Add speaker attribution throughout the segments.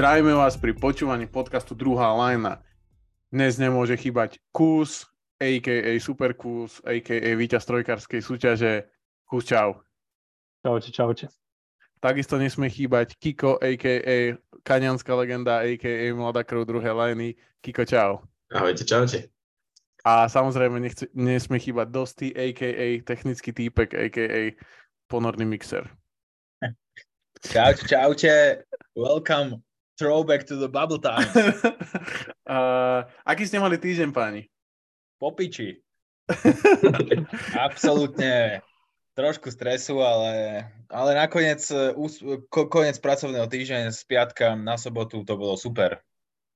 Speaker 1: Zdravíme vás pri počúvaní podcastu Druhá lajna. Dnes nemôže chýbať Kús, a.k.a. Super Kús, a.k.a. víťaz trojkarskej súťaže. Kús, čau.
Speaker 2: Čaute, čaute.
Speaker 1: Takisto nesmie chýbať Kiko, a.k.a. Kaňanská legenda, a.k.a. Mladá krv druhé lajny. Kiko, čau.
Speaker 3: Ahojte, čaute.
Speaker 1: A samozrejme nechce, nesmie chýbať Dosty, a.k.a. technický týpek, a.k.a. ponorný mixer.
Speaker 4: Čaute, čaute. Welcome throwback to the bubble time.
Speaker 1: uh, aký ste mali týždeň, páni?
Speaker 4: Popiči. Absolútne trošku stresu, ale, ale nakoniec ko, koniec pracovného týždňa z piatka na sobotu to bolo super.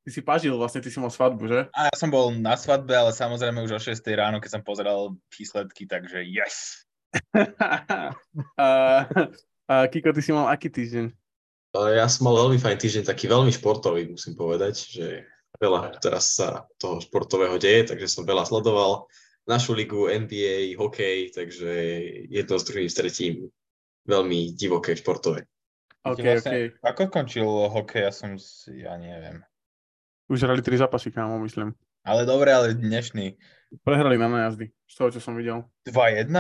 Speaker 1: Ty si pažil, vlastne ty si mal svadbu, že?
Speaker 4: A ja som bol na svadbe, ale samozrejme už o 6 ráno, keď som pozeral výsledky, takže yes.
Speaker 1: uh, uh, Kiko, ty si mal aký týždeň?
Speaker 3: Ja som mal veľmi fajn týždeň, taký veľmi športový, musím povedať, že veľa teraz sa toho športového deje, takže som veľa sledoval našu ligu, NBA, hokej, takže jedno s druhým stretím veľmi divoké športové.
Speaker 1: OK,
Speaker 4: vlastne,
Speaker 1: OK.
Speaker 4: Ako končil hokej, ja som si, ja neviem.
Speaker 1: Už hrali tri zápasy, kámo, myslím.
Speaker 4: Ale dobre, ale dnešný.
Speaker 1: Prehrali na najazdy, z toho, čo som videl.
Speaker 4: 2-1?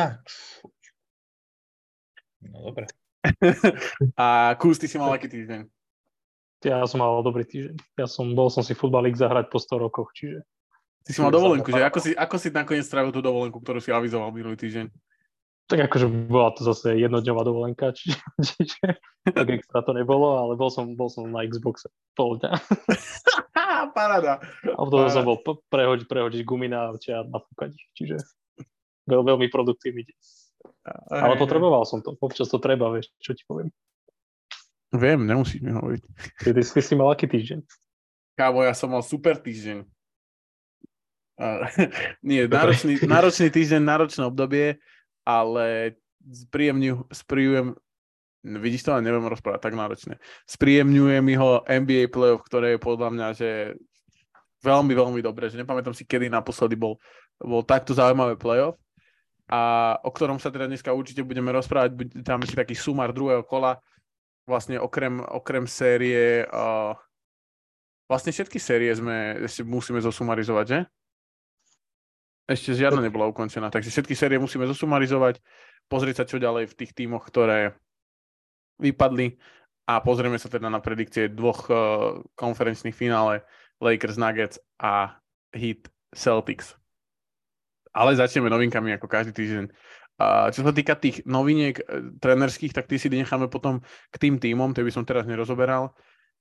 Speaker 4: No dobre.
Speaker 1: A Kus, ty si mal aký týždeň?
Speaker 2: Ja som mal dobrý týždeň. Ja som, bol som si futbalík zahrať po 100 rokoch, čiže...
Speaker 1: Ty si mal dovolenku, že? Ako si, ako si nakoniec strávil tú dovolenku, ktorú si avizoval minulý týždeň?
Speaker 2: Tak akože bola to zase jednodňová dovolenka, čiže, čiže tak extra to nebolo, ale bol som, bol som na Xboxe pol dňa.
Speaker 1: Paráda.
Speaker 2: A potom som bol prehodiť, prehodiť gumy na aute a nafúkať čiže veľ, veľmi produktívny deň. Ale potreboval som to, občas to treba, vieš, čo ti poviem.
Speaker 1: Viem, nemusíš mi hovoriť.
Speaker 2: Ty, ty, si mal aký týždeň?
Speaker 1: Kámo, ja som mal super týždeň. Uh, nie, náročný, náročný týždeň, náročné obdobie, ale spríjemňujem, vidíš to, ale neviem rozprávať tak náročne. Spríjemňuje mi ho NBA playoff, ktoré je podľa mňa, že veľmi, veľmi dobré, že nepamätám si, kedy naposledy bol, bol takto zaujímavé playoff a o ktorom sa teda dneska určite budeme rozprávať. Tam ešte taký sumár druhého kola, vlastne okrem, okrem série, uh, vlastne všetky série sme ešte musíme zosumarizovať, že? Ešte žiadna nebola ukončená, takže všetky série musíme zosumarizovať, pozrieť sa čo ďalej v tých tímoch, ktoré vypadli a pozrieme sa teda na predikcie dvoch uh, konferenčných finále Lakers Nuggets a Heat Celtics. Ale začneme novinkami ako každý týždeň. Uh, čo sa týka tých noviniek uh, trenerských, tak ty si necháme potom k tým týmom, to by som teraz nerozoberal.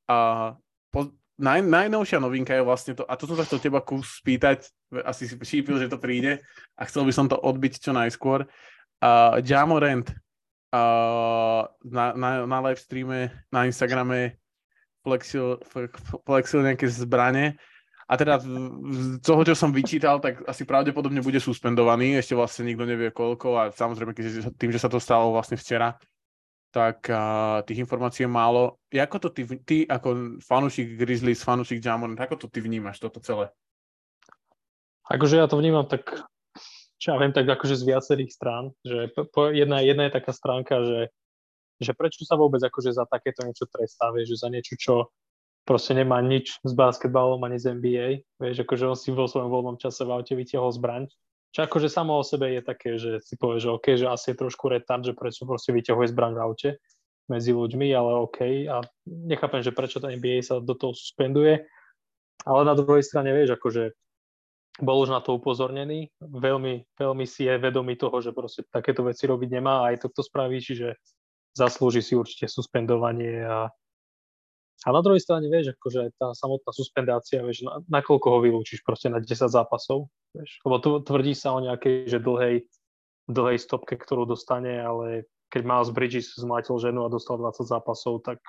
Speaker 1: Uh, po, naj, najnovšia novinka je vlastne to, a to som sa chcel teba kus spýtať, asi si šípil, že to príde a chcel by som to odbiť čo najskôr. Uh, Jamorant uh, na, na, na live streame, na Instagrame flexil, flexil nejaké zbranie a teda z toho, čo som vyčítal, tak asi pravdepodobne bude suspendovaný, ešte vlastne nikto nevie koľko a samozrejme keď tým, že sa to stalo vlastne včera, tak uh, tých informácií je málo. Ako to ty, ty ako fanúšik Grizzlies, fanúšik Jamon, ako to ty vnímaš toto celé?
Speaker 2: Akože ja to vnímam tak, čo ja viem, tak akože z viacerých strán, že po, jedna, jedna je taká stránka, že, že prečo sa vôbec akože za takéto niečo trestá, vieš, že za niečo, čo proste nemá nič s basketbalom ani z NBA, vieš, akože on si vo svojom voľnom čase v aute vytiahol zbraň, čo akože samo o sebe je také, že si povie, že OK, že asi je trošku retard, že prečo proste vyťahuje zbraň v aute medzi ľuďmi, ale OK. A nechápem, že prečo tá NBA sa do toho suspenduje. Ale na druhej strane, vieš, akože bol už na to upozornený, veľmi, veľmi si je vedomý toho, že proste takéto veci robiť nemá a aj to, kto spraví, čiže zaslúži si určite suspendovanie a a na druhej strane, vieš, akože tá samotná suspendácia, vieš, na, nakoľko ho vylúčiš proste na 10 zápasov, vieš, lebo tu tvrdí sa o nejakej, že dlhej, dlhej stopke, ktorú dostane, ale keď Miles Bridges zmlátil ženu a dostal 20 zápasov, tak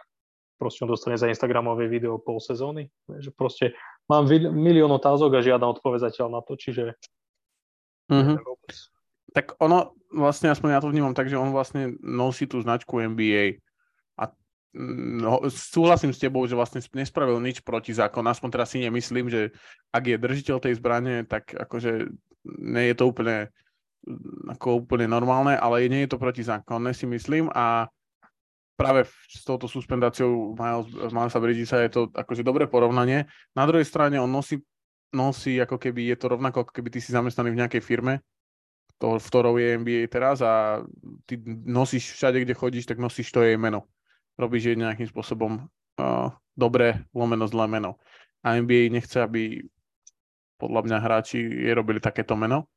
Speaker 2: proste on dostane za Instagramové video pol sezóny. Vieš, proste mám milión otázok a žiadna odpoveď zatiaľ na to, čiže...
Speaker 1: Mm-hmm. Tak ono, vlastne aspoň ja to vnímam tak, že on vlastne nosí tú značku NBA no, súhlasím s tebou, že vlastne nespravil nič proti zákonu. Aspoň teraz si nemyslím, že ak je držiteľ tej zbrane, tak akože nie je to úplne ako úplne normálne, ale nie je to protizákonné, si myslím. A práve s touto suspendáciou Miles, Milesa Bridgesa je to akože dobré porovnanie. Na druhej strane on nosí, nosí ako keby, je to rovnako, ako keby ty si zamestnaný v nejakej firme, to, v ktorou je NBA teraz a ty nosíš všade, kde chodíš, tak nosíš to jej meno. Robíš jej nejakým spôsobom uh, dobré, lomeno zlé meno. A NBA nechce, aby podľa mňa hráči je robili takéto meno,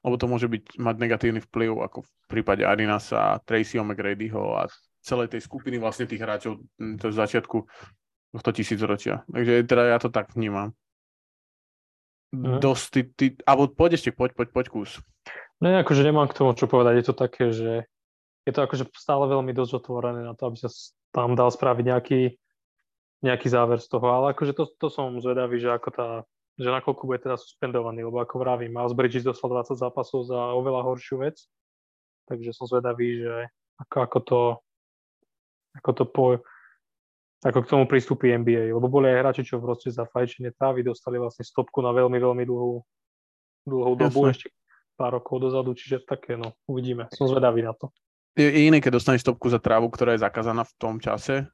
Speaker 1: lebo to môže byť, mať negatívny vplyv, ako v prípade Arinasa, Tracyho McGradyho a celej tej skupiny vlastne tých hráčov to z začiatku tohto tisícročia. Takže teda ja to tak vnímam. Mm. Dosť, ty, ty, alebo poď ešte, poď, poď, poď kus.
Speaker 2: No akože nemám k tomu čo povedať, je to také, že je to akože stále veľmi dosť otvorené na to, aby sa tam dal spraviť nejaký, nejaký záver z toho, ale akože to, to som zvedavý, že ako tá, že nakoľko bude teda suspendovaný, lebo ako vravím, Miles Bridges dostal 20 zápasov za oveľa horšiu vec, takže som zvedavý, že ako, ako to ako to po, ako k tomu pristúpi NBA, lebo boli aj hráči, čo proste za fajčenie trávy dostali vlastne stopku na veľmi, veľmi dlhú, dlhú dobu, Jasne. ešte pár rokov dozadu, čiže také, no, uvidíme. Som zvedavý na to.
Speaker 1: Je, iné, keď dostaneš stopku za trávu, ktorá je zakázaná v tom čase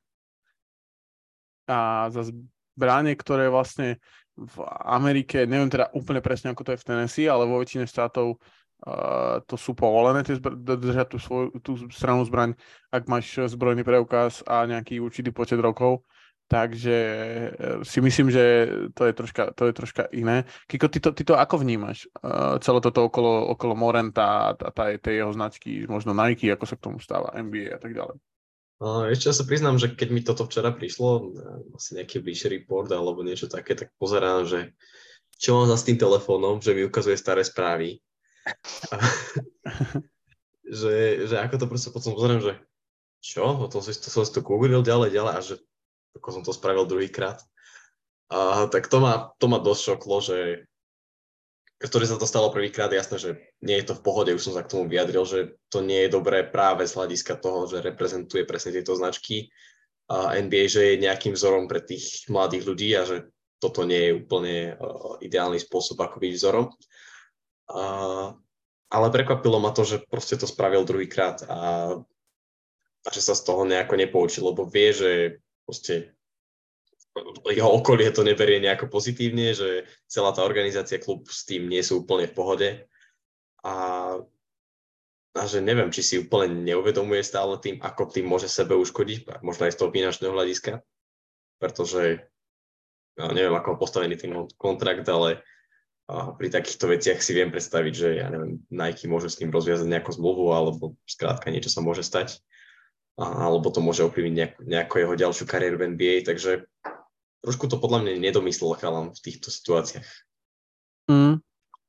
Speaker 1: a za zbranie, ktoré vlastne v Amerike, neviem teda úplne presne, ako to je v Tennessee, ale vo väčšine štátov Uh, to sú povolené tie zbr- držať tú, svoju, tú stranu zbraň, ak máš zbrojný preukaz a nejaký určitý počet rokov. Takže uh, si myslím, že to je troška, to je troška iné. Kiko, ty to, ty to ako vnímaš? Uh, celé toto okolo, okolo Morenta a tej jeho značky, možno Nike, ako sa k tomu stáva, NBA a tak ďalej.
Speaker 3: No, ešte ja sa priznám, že keď mi toto včera prišlo, asi nejaký bližší report alebo niečo také, tak pozerám, že čo mám za s tým telefónom, že mi ukazuje staré správy že, že ako to proste potom pozriem, že čo, potom som, to, som si to googlil ďalej, ďalej a že ako som to spravil druhýkrát. A, tak to ma, to ma dosť šoklo, že ktorý sa to stalo prvýkrát, jasné, že nie je to v pohode, už som sa k tomu vyjadril, že to nie je dobré práve z hľadiska toho, že reprezentuje presne tieto značky a NBA, že je nejakým vzorom pre tých mladých ľudí a že toto nie je úplne uh, ideálny spôsob, ako byť vzorom. A, ale prekvapilo ma to, že proste to spravil druhýkrát a, a že sa z toho nejako nepoučil, lebo vie, že proste jeho okolie to neberie nejako pozitívne, že celá tá organizácia, klub s tým nie sú úplne v pohode. A, a že neviem, či si úplne neuvedomuje stále tým, ako tým môže sebe uškodiť, možno aj z toho finančného hľadiska, pretože no, neviem, ako postavený ten kontrakt, ale a pri takýchto veciach si viem predstaviť, že ja neviem, Nike môže s ním rozviazať nejakú zmluvu, alebo skrátka niečo sa môže stať, alebo to môže ovplyvniť nejak, nejako jeho ďalšiu kariéru v NBA, takže trošku to podľa mňa nedomyslel chalan v týchto situáciách.
Speaker 1: Mm,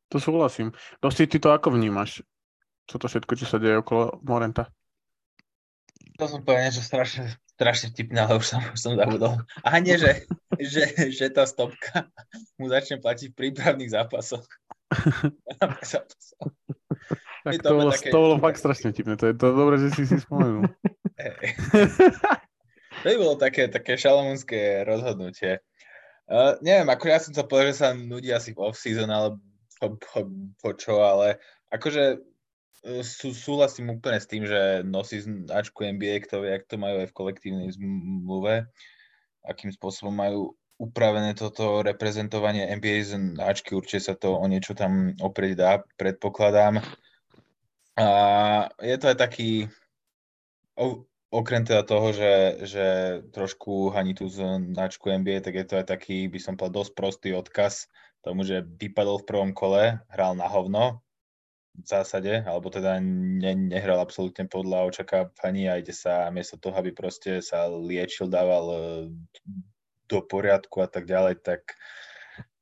Speaker 1: to súhlasím. Dosti, ty to ako vnímaš? Čo to všetko, čo sa deje okolo Morenta?
Speaker 4: To som povedal že strašne, strašne vtipné, ale už som, už som zabudol. A nie, že, že, že tá stopka mu začne platiť v prípravných zápasoch.
Speaker 1: tak to, to, bolo, také... to bolo fakt strašne vtipné, to je to dobré, že si si spomenul.
Speaker 4: to by bolo také, také šalamúnske rozhodnutie. Uh, neviem, ako ja som sa povedal, že sa nudí asi v off-season, ale po, po, po čo, ale akože sú, súhlasím úplne s tým, že nosí značku NBA, kto vie, ak to majú aj v kolektívnej zmluve, akým spôsobom majú upravené toto reprezentovanie NBA značky, určite sa to o niečo tam oprieť dá, predpokladám. A je to aj taký, okrem teda toho, že, že trošku haní tú značku NBA, tak je to aj taký, by som povedal, dosť prostý odkaz tomu, že vypadol v prvom kole, hral na hovno, v zásade, alebo teda ne, nehral absolútne podľa očakávaní a ide sa miesto toho, aby proste sa liečil, dával e, do poriadku a tak ďalej, tak,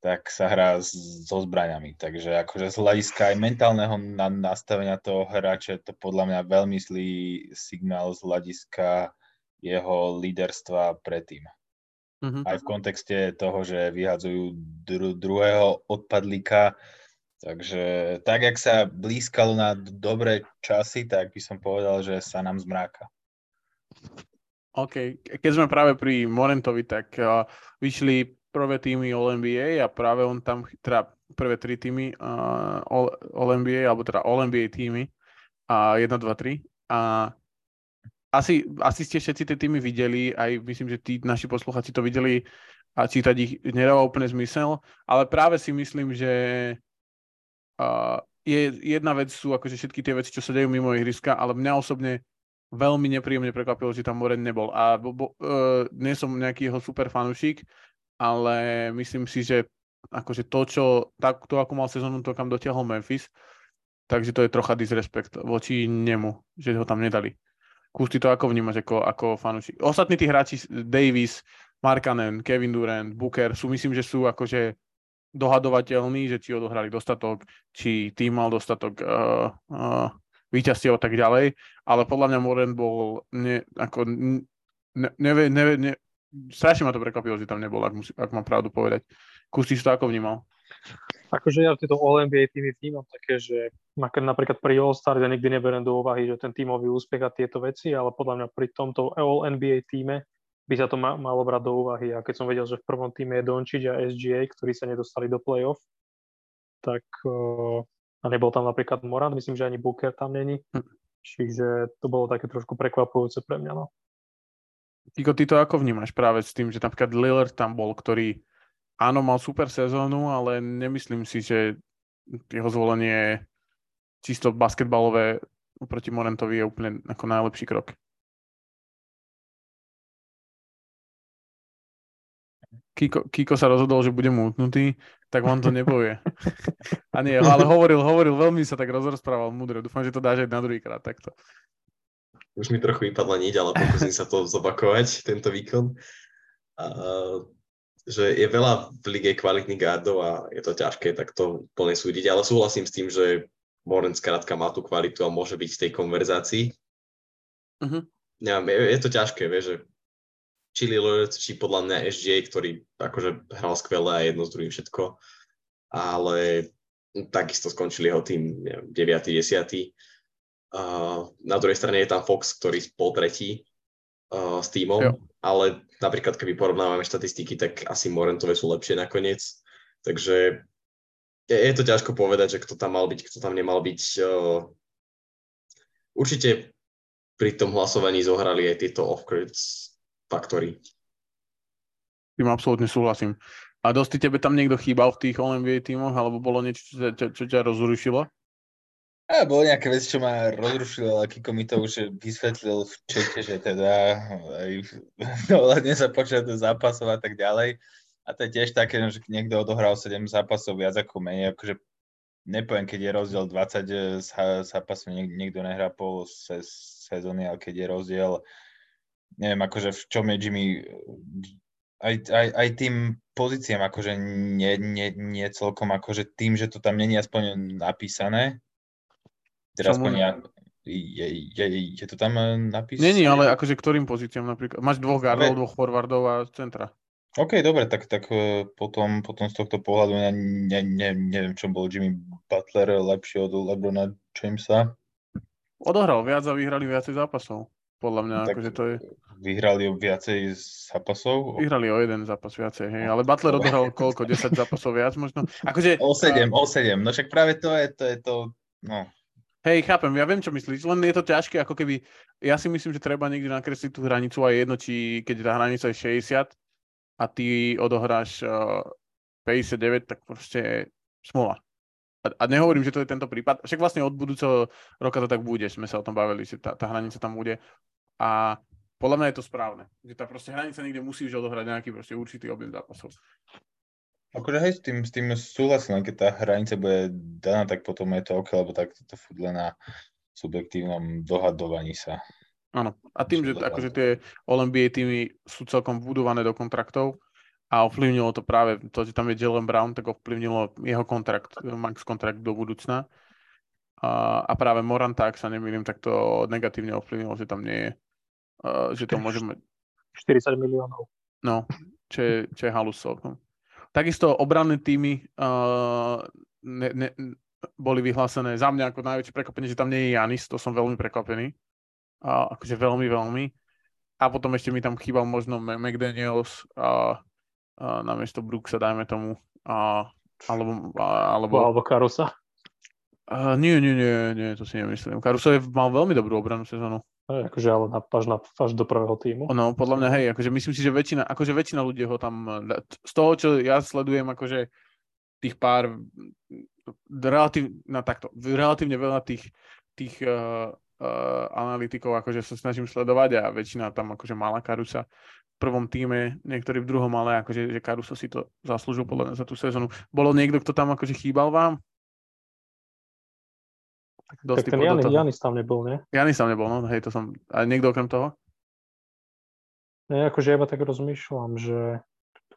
Speaker 4: tak sa hrá so zbraňami. Takže akože z hľadiska aj mentálneho na, nastavenia toho hráča to podľa mňa veľmi zlý signál z hľadiska jeho líderstva predtým. Mm-hmm. Aj v kontexte toho, že vyhadzujú dru- druhého odpadlíka, Takže tak, jak sa blízkalo na dobré časy, tak by som povedal, že sa nám zmráka.
Speaker 1: OK. Keď sme práve pri Morentovi, tak uh, vyšli prvé týmy All-NBA a práve on tam, teda prvé tri týmy uh, All-NBA, alebo teda All-NBA týmy a uh, 1, 2, 3 a, a asi, asi ste všetci tie týmy videli, aj myslím, že tí naši posluchači to videli a čítať ich nedáva úplne zmysel, ale práve si myslím, že uh, je, jedna vec sú akože všetky tie veci, čo sa dejú mimo ihriska, ale mňa osobne veľmi nepríjemne prekvapilo, že tam Moren nebol. A bo, bo, uh, nie som nejaký jeho super fanúšik, ale myslím si, že akože to, čo, tak, to ako mal sezónu, to kam dotiahol Memphis, takže to je trocha disrespekt voči nemu, že ho tam nedali. Kus, ty to ako vnímaš ako, ako fanúšik? Ostatní tí hráči, Davis, Markanen, Kevin Durant, Booker sú myslím, že sú akože dohadovateľní, že či odohrali dostatok, či tým mal dostatok uh, uh, a tak ďalej, ale podľa mňa Moren bol ne, ako, ne, nevie, nevie, ne, strašne ma to prekvapilo, že tam nebol, ak, musí, ak mám pravdu povedať. Kusty si to ako vnímal?
Speaker 2: Akože ja tieto All-NBA týmy vnímam také, že napríklad pri All-Star ja nikdy neberiem do úvahy, že ten tímový úspech a tieto veci, ale podľa mňa pri tomto All-NBA týme by sa to ma, malo brať do úvahy. A keď som vedel, že v prvom týme je Dončič a SGA, ktorí sa nedostali do play-off, tak uh, a nebol tam napríklad Morant, myslím, že ani Booker tam není. Hm. Čiže to bolo také trošku prekvapujúce pre mňa. No.
Speaker 1: Kiko, ty to ako vnímaš práve s tým, že napríklad Lillard tam bol, ktorý áno, mal super sezónu, ale nemyslím si, že jeho zvolenie čisto basketbalové proti Morantovi je úplne ako najlepší krok. Kiko, Kiko sa rozhodol, že bude mútnutý, tak on to nepovie. A nie, ale hovoril, hovoril, veľmi sa tak rozprával múdro. Dúfam, že to dáš aj na druhý krát takto.
Speaker 3: Už mi trochu vypadla niť, ale pokúsim sa to zopakovať, tento výkon. A, že je veľa v lige kvalitných gardov a je to ťažké takto plne súdiť, ale súhlasím s tým, že Moren skrátka má tú kvalitu a môže byť v tej konverzácii. Uh-huh. Ja, je, je to ťažké, vieš, že či Lillard, či podľa mňa SGA, ktorý akože hral skvelé a jedno s druhým všetko, ale takisto skončil jeho tým 9. 10. Uh, na druhej strane je tam Fox, ktorý bol tretí uh, s týmom, jo. ale napríklad keby porovnávame štatistiky, tak asi Morentové sú lepšie nakoniec. Takže je, je to ťažko povedať, že kto tam mal byť, kto tam nemal byť. Uh, určite pri tom hlasovaní zohrali aj tieto off-court faktory.
Speaker 1: Tým absolútne súhlasím. A dosť tebe tam niekto chýbal v tých NBA tímoch, alebo bolo niečo, čo, čo, čo ťa rozrušilo?
Speaker 4: A bolo nejaké veci, čo ma rozrušilo, ale Kiko mi to už vysvetlil v čete, že teda aj dohľadne sa počať zápasov a tak ďalej. A to je tiež také, že niekto odohral 7 zápasov viac ako menej, akože nepoviem, keď je rozdiel 20 zápasov, niekto nehrá pol sezóny, ale keď je rozdiel neviem, akože v čom je Jimmy aj, aj, aj tým pozíciám akože nie, nie, nie celkom akože tým, že to tam není aspoň napísané. Teraz aspoň ja, je, je, je to tam napísané?
Speaker 1: Není, ale akože ktorým pozíciám napríklad? Máš dvoch gardov, dvoch forwardov a centra.
Speaker 4: OK, dobre, tak, tak e, potom, potom z tohto pohľadu ja ne, ne, neviem, čo bol Jimmy Butler lepší od Lebrona Jamesa.
Speaker 1: Odohral viac a vyhrali viacej zápasov. Podľa mňa, tak akože to je...
Speaker 4: Vyhrali o viacej zápasov?
Speaker 1: Vyhrali o jeden zápas viacej, hej. Ale Butler odohral koľko? 10 zápasov viac možno? Akože,
Speaker 4: o 7, o 7. No však práve to je to, je to no.
Speaker 1: Hej, chápem, ja viem, čo myslíš, len je to ťažké, ako keby, ja si myslím, že treba niekde nakresliť tú hranicu a jedno, či keď tá hranica je 60 a ty odohráš uh, 59, tak proste smola. A, a nehovorím, že to je tento prípad, však vlastne od budúceho roka to tak bude, sme sa o tom bavili, že tá, tá hranica tam bude. A podľa mňa je to správne, že tá proste hranica niekde musí už odohrať nejaký proste určitý objem zápasov.
Speaker 4: Akože hej, s tým, s tým súhlasím, keď tá hranica bude daná, tak potom je to OK, lebo tak to furt len na subjektívnom dohadovaní sa.
Speaker 1: Áno, a tým, že akože tie All-NBA týmy sú celkom budované do kontraktov, a ovplyvnilo to práve to, že tam je Jalen Brown, tak ovplyvnilo jeho kontrakt, max kontrakt do budúcna. A, a práve Moranta, ak sa nemýlim, tak to negatívne ovplyvnilo, že tam nie je, uh, že to môžeme...
Speaker 2: 40 miliónov.
Speaker 1: No, čo je, čo je halus celkom. Takisto obranné týmy uh, ne, ne, boli vyhlásené za mňa ako najväčšie prekvapenie, že tam nie je Janis, to som veľmi prekvapený. Uh, akože veľmi, veľmi. A potom ešte mi tam chýbal možno McDaniels, uh, uh, namiesto Brooksa, dajme tomu. Uh, alebo, uh, alebo,
Speaker 2: alebo Karusa.
Speaker 1: Uh, nie, nie, nie, nie, to si nemyslím. Karuso je, mal veľmi dobrú obranu sezónu.
Speaker 2: Akože ale na, až, na, až do prvého týmu.
Speaker 1: No, podľa mňa, hej, akože myslím si, že väčšina, akože väčšina ľudí ho tam, z toho, čo ja sledujem, akože tých pár, relatív, na takto, relatívne veľa tých, tých uh, uh, analytikov akože sa snažím sledovať a väčšina tam akože mala Karusa v prvom týme, niektorí v druhom, ale akože že Karuso si to zaslúžil podľa mňa za tú sezónu. Bolo niekto, kto tam akože chýbal vám?
Speaker 2: Tak, tak ten Janis, Janis tam nebol, nie?
Speaker 1: Janis tam nebol, no hej, to som... A niekto okrem toho?
Speaker 2: Ne, akože ja iba tak rozmýšľam, že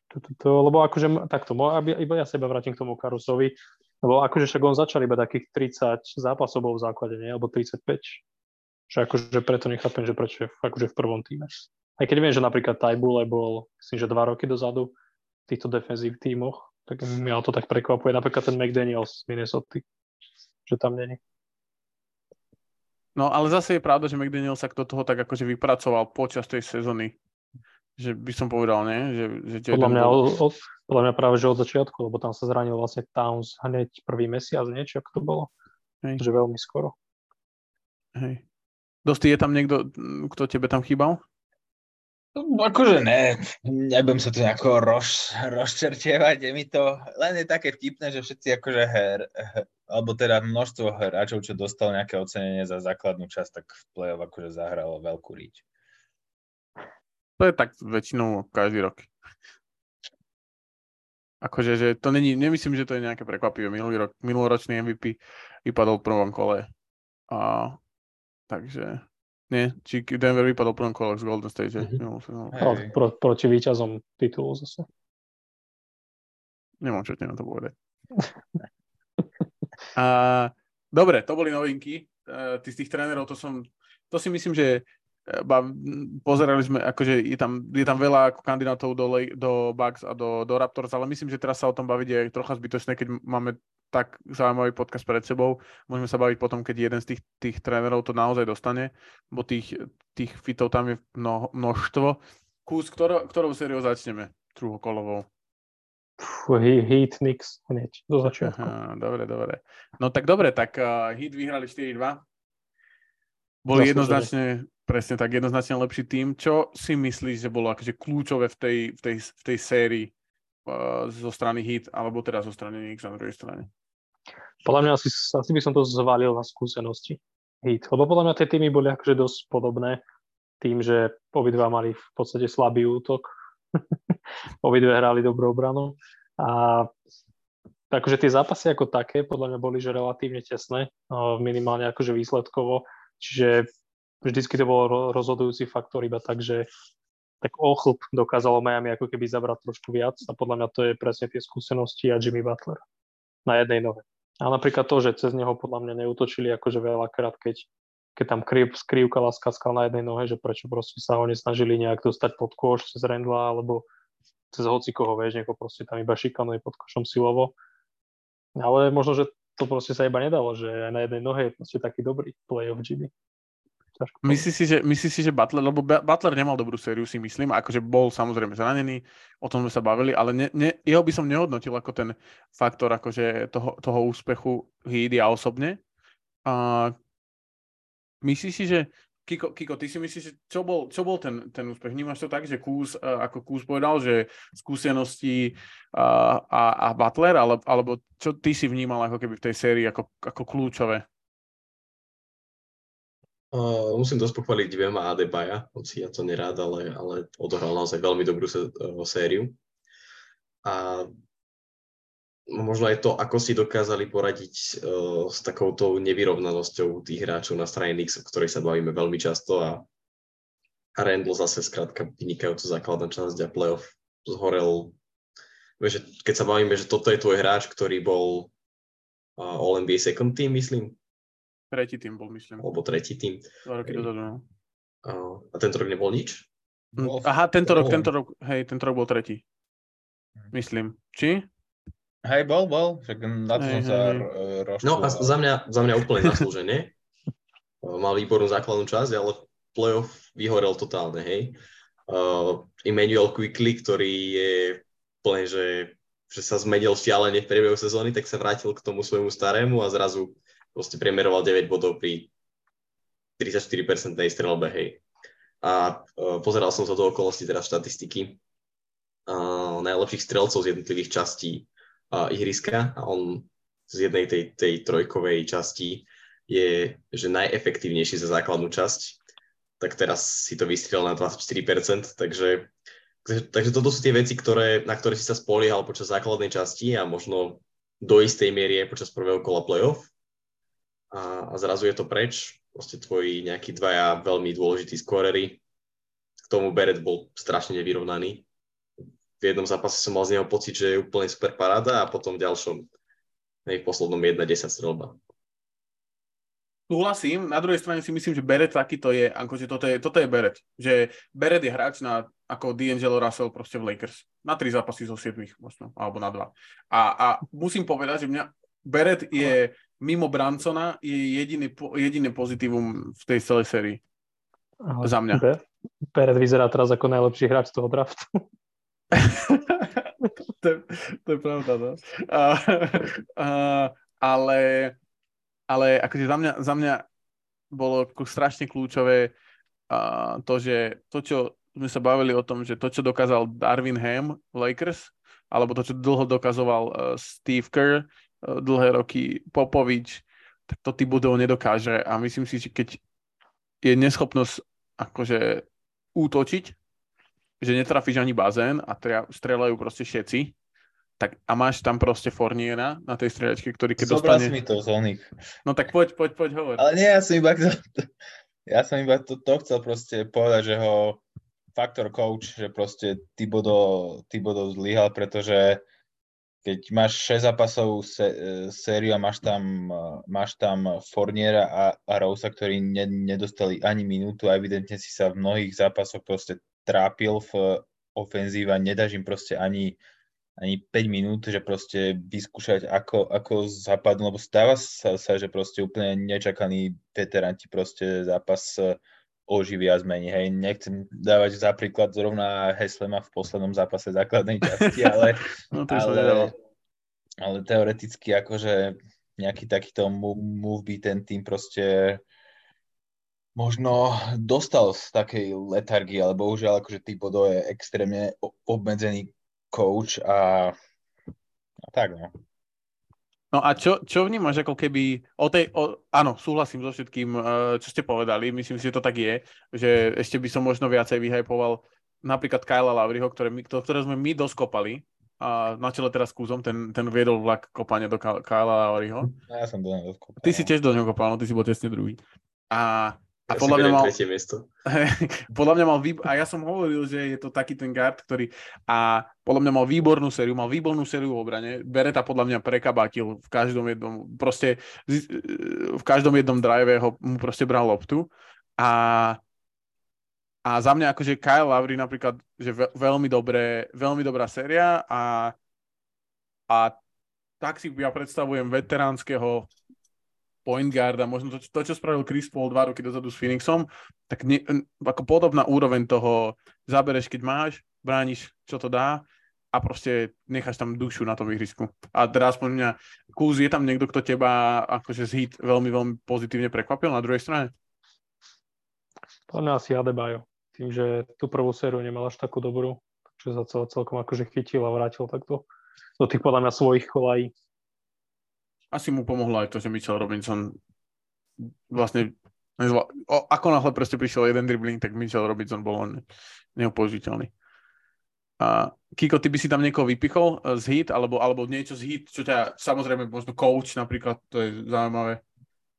Speaker 2: to, to, to, lebo akože takto, iba ja seba vrátim k tomu Karusovi, lebo akože však on začal iba takých 30 zápasov bol v základe, nie? Alebo 35. Že akože preto nechápem, že prečo je akože v prvom týme. Aj keď viem, že napríklad Tajbule bol, myslím, že dva roky dozadu v týchto defenzív tímoch, tak mňa to tak prekvapuje. Napríklad ten McDaniels z Minnesota, že tam není.
Speaker 1: No ale zase je pravda, že McDaniel sa do toho tak akože vypracoval počas tej sezóny. Že by som povedal, nie? Že, že
Speaker 2: podľa, mňa, bol... od, podľa mňa práve, že od začiatku, lebo tam sa zranil vlastne Towns hneď prvý mesiac, niečo, ako to bolo. Hej. Že veľmi skoro.
Speaker 1: Hej. Dosti, je tam niekto, kto tebe tam chýbal?
Speaker 4: No, akože ne, nebudem sa tu nejako roz, rozčertievať, je mi to len je také vtipné, že všetci akože her, alebo teda množstvo hráčov, čo dostal nejaké ocenenie za základnú časť, tak v play-off akože zahralo veľkú ríč.
Speaker 1: To je tak väčšinou každý rok. Akože, že to není, nemyslím, že to je nejaké prekvapivé. Minulý rok, minuloročný MVP vypadol v prvom kole. A, takže nie, či Denver vypadol prvom kole z Golden State, že?
Speaker 2: Mm-hmm. Hey. Pro, proti výťazom titulu zase.
Speaker 1: Nemám čo na to povedať. A, dobre, to boli novinky. Uh, tí z tých trénerov, to som, to si myslím, že e, ba, pozerali sme, akože je tam, je tam veľa ako kandidátov do, do Bucks a do, do Raptors, ale myslím, že teraz sa o tom baviť je trocha zbytočné, keď máme tak zaujímavý podcast pred sebou. Môžeme sa baviť potom, keď jeden z tých, tých trénerov to naozaj dostane, bo tých, tých fitov tam je mno, množstvo. Kús, ktorou, ktorou sériou začneme? Druhokolovou.
Speaker 2: Heat Knicks hneď do začiatku.
Speaker 1: Aha, dobre, dobre. No tak dobre, tak uh, Heat vyhrali 4-2. Boli jednoznačne, presne tak, jednoznačne lepší tým. Čo si myslíš, že bolo akože kľúčové v tej, v tej, v tej sérii zo strany Heat, alebo teda zo strany Knicks na druhej strane?
Speaker 2: Podľa mňa asi, asi by som to zvalil na skúsenosti Heat, lebo podľa mňa tie týmy boli akože dosť podobné tým, že obidva mali v podstate slabý útok. Obidve hrali dobrú obranu. A takže tie zápasy ako také podľa mňa boli že relatívne tesné, minimálne akože výsledkovo. Čiže vždycky to bol rozhodujúci faktor iba tak, že tak ochlp dokázalo Miami ako keby zabrať trošku viac a podľa mňa to je presne tie skúsenosti a Jimmy Butler na jednej nohe. A napríklad to, že cez neho podľa mňa neutočili akože veľakrát, keď, keď tam kryv, skrývka laskaskal na jednej nohe, že prečo proste sa ho nesnažili nejak dostať pod koš cez Rendla alebo cez hoci koho, vieš, niekoho proste tam iba šikanuje pod košom silovo. Ale možno, že to proste sa iba nedalo, že aj na jednej nohe je proste taký dobrý play-off GB.
Speaker 1: Myslíš si, že, myslí si, že Butler, lebo Butler nemal dobrú sériu, si myslím, akože bol samozrejme zranený, o tom sme sa bavili, ale ne, ne, jeho by som nehodnotil ako ten faktor akože toho, toho úspechu Heat ja osobne. A myslíš si, že Kiko, Kiko, ty si myslíš, že čo bol, čo bol ten, ten úspech? Vnímaš to tak, že Kús, ako Kús povedal, že skúsenosti a, a, a Butler, ale, alebo čo ty si vnímal ako keby v tej sérii ako, ako kľúčové?
Speaker 3: Musím dosť pochváliť Viema Adebaja, hoci ja to nerád, ale, ale odohral naozaj veľmi dobrú uh, sériu. A možno aj to, ako si dokázali poradiť uh, s takouto nevyrovnanosťou tých hráčov na strane Knicks, o ktorej sa bavíme veľmi často a, a Randall zase skrátka vynikajúca základná časť a playoff zhorel. Vieš, keď sa bavíme, že toto je tvoj hráč, ktorý bol uh, All-NBA second team, myslím,
Speaker 1: Tretí tým bol, myslím.
Speaker 3: Alebo tretí tým.
Speaker 1: Dva roky dozadu, no.
Speaker 3: A tento rok nebol nič?
Speaker 1: Hm, aha, tento rok, tento rok, hej, tento rok bol tretí. Hm. Myslím. Či?
Speaker 4: Hej, bol, bol. Však na to som sa
Speaker 3: rozčul. No a za mňa, za mňa úplne zaslúženie. Mal výbornú základnú časť, ale playoff vyhorel totálne, hej. Uh, Emmanuel Quickly, ktorý je úplne, že, že sa zmenil šialene v priebehu sezóny, tak sa vrátil k tomu svojmu starému a zrazu proste priemeroval 9 bodov pri 34% strelbe, hej. A uh, pozeral som sa do okolosti teraz štatistiky uh, najlepších strelcov z jednotlivých častí uh, ihriska. A on z jednej tej, tej trojkovej časti je, že najefektívnejší za základnú časť, tak teraz si to vystrel na 24%, takže, takže, takže toto sú tie veci, ktoré, na ktoré si sa spoliehal počas základnej časti a možno do istej miery aj počas prvého kola playoff a, a zrazu je to preč proste tvoji nejakí dvaja veľmi dôležití skorery. K tomu Beret bol strašne nevyrovnaný. V jednom zápase som mal z neho pocit, že je úplne super paráda a potom v ďalšom, v poslednom 1-10 strelba.
Speaker 1: Súhlasím, na druhej strane si myslím, že Beret takýto je, akože toto je, toto je Beret. Že Beret je hráč na, ako D'Angelo Russell proste v Lakers. Na tri zápasy zo 7 možno, alebo na dva. A, a musím povedať, že mňa Beret je mimo Bransona je jediný, jediný pozitívum v tej celej sérii. Aha, Za mňa.
Speaker 2: Peret vyzerá teraz ako najlepší hráč z toho draftu.
Speaker 1: to, je, to je pravda, no. A, a, ale, ale akože za mňa, za mňa bolo strašne kľúčové a, to, že to, čo sme sa bavili o tom, že to, čo dokázal Darwin Ham v Lakers, alebo to, čo dlho dokazoval uh, Steve Kerr, dlhé roky Popovič, tak to Tibudov nedokáže a myslím si, že keď je neschopnosť akože útočiť, že netrafíš ani bazén a strelajú proste všetci, tak a máš tam proste Forniera na tej strieľačke, ktorý keď
Speaker 4: Zobral
Speaker 1: dostane...
Speaker 4: mi to z oných.
Speaker 1: No tak poď, poď, poď, hovor.
Speaker 4: Ale nie, ja som iba, ja som iba to, to chcel proste povedať, že ho faktor coach, že proste Tibodo, Tibodo zlyhal, pretože keď máš 6 zápasov se, e, sériu a máš tam, e, máš tam Forniera a, a Rosa, ktorí ne, nedostali ani minútu a evidentne si sa v mnohých zápasoch proste trápil v ofenzíve a nedáš im proste ani, ani 5 minút, že proste vyskúšať, ako, ako zapadnú, lebo stáva sa, sa, že proste úplne nečakaní veteranti proste zápas oživia a zmení. Hej, nechcem dávať za príklad zrovna Heslema v poslednom zápase základnej časti, ale, no, ale, ale teoreticky akože nejaký takýto move by ten tým proste možno dostal z takej letargie, ale bohužiaľ akože Tibodo je extrémne obmedzený coach a, a tak no.
Speaker 1: No a čo, čo vnímaš ako keby o tej, o, áno, súhlasím so všetkým, eh, čo ste povedali, myslím si, že to tak je, že ešte by som možno viacej vyhypoval napríklad Kyla Lavriho, ktoré, ktoré sme my doskopali, a na čele teraz kúzom, ten, ten viedol vlak kopania do Kyla Lavriho.
Speaker 4: Ja som do neho doskopal.
Speaker 1: Ty si tiež do neho kopal, no ty si bol tesne druhý. A
Speaker 3: a ja podľa mňa mal... miesto.
Speaker 1: podľa mňa mal výb... A ja som hovoril, že je to taký ten guard, ktorý... A podľa mňa mal výbornú sériu, mal výbornú sériu v obrane. Bereta podľa mňa prekabatil v každom jednom... Proste v každom jednom drive ho mu proste bral loptu. A a za mňa akože Kyle Lowry napríklad, že veľmi dobré, veľmi dobrá séria a, a tak si ja predstavujem veteránskeho point guard a možno to, to, čo spravil Chris Paul dva roky dozadu s Phoenixom, tak ne, ako podobná úroveň toho zabereš, keď máš, brániš, čo to dá a proste necháš tam dušu na tom ihrisku. A teraz aspoň mňa, Kuz, je tam niekto, kto teba akože z hit veľmi, veľmi pozitívne prekvapil na druhej strane?
Speaker 2: Podľa mňa asi Adebayo. Tým, že tú prvú sériu nemal až takú dobrú, takže sa cel, celkom akože chytil a vrátil takto do tých podľa mňa svojich kolají
Speaker 1: asi mu pomohlo aj to, že Mitchell Robinson vlastne nezvla... o, ako náhle proste prišiel jeden dribbling, tak Mitchell Robinson bol len neopoužiteľný. A Kiko, ty by si tam niekoho vypichol z hit, alebo, alebo niečo z hit, čo ťa, samozrejme, možno coach napríklad, to je zaujímavé.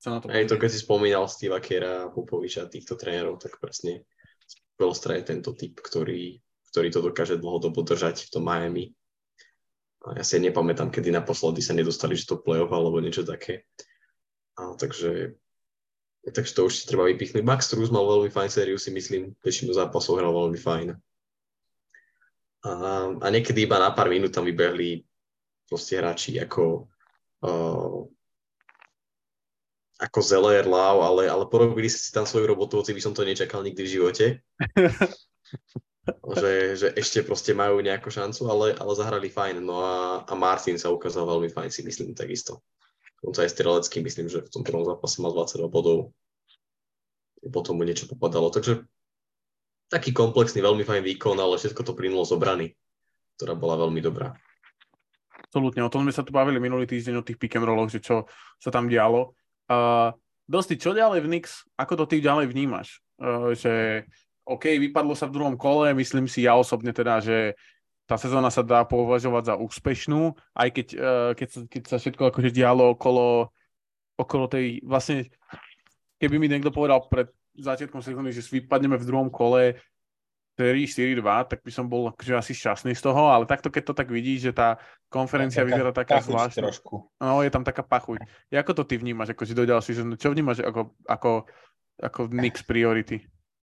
Speaker 3: Sa na to Aj to, keď si spomínal Steve Kera, Popoviča, týchto trénerov, tak presne Spolstra je tento typ, ktorý, ktorý to dokáže dlhodobo držať v tom Miami ja si nepamätám, kedy naposledy sa nedostali, že to play-off alebo niečo také. A, takže, takže to už si treba vypichnúť. Max Struz mal veľmi fajn sériu, si myslím, väčšinu zápasov hral veľmi fajn. A, a niekedy iba na pár minút tam vybehli proste hráči ako uh, ako Zeller, Lau, ale, ale porobili si tam svoju robotu, hoci by som to nečakal nikdy v živote. že, že ešte proste majú nejakú šancu, ale, ale zahrali fajn. No a, a Martin sa ukázal veľmi fajn, si myslím takisto. Dokonca aj strelecký, myslím, že v tom prvom zápase mal 22 bodov. potom mu niečo popadalo. Takže taký komplexný, veľmi fajn výkon, ale všetko to plynulo z obrany, ktorá bola veľmi dobrá.
Speaker 1: Absolútne, o tom sme sa tu bavili minulý týždeň o tých pick and rolloch, že čo sa tam dialo. Uh, Dosti, čo ďalej v Nix? Ako to ty ďalej vnímaš? Uh, že OK, vypadlo sa v druhom kole, myslím si ja osobne teda, že tá sezóna sa dá považovať za úspešnú, aj keď, uh, keď, sa, keď sa všetko akože dialo okolo, okolo tej, vlastne, keby mi niekto povedal pred začiatkom sezóny, že vypadneme v druhom kole 4-4-2, tak by som bol akože asi šťastný z toho, ale takto keď to tak vidíš, že tá konferencia taká, vyzerá taká zvláštna.
Speaker 4: Trošku.
Speaker 1: No, je tam taká pachuť. Ako to ty vnímaš, ako si do ďalší sezóny? Čo vnímaš ako, ako, ako mix priority?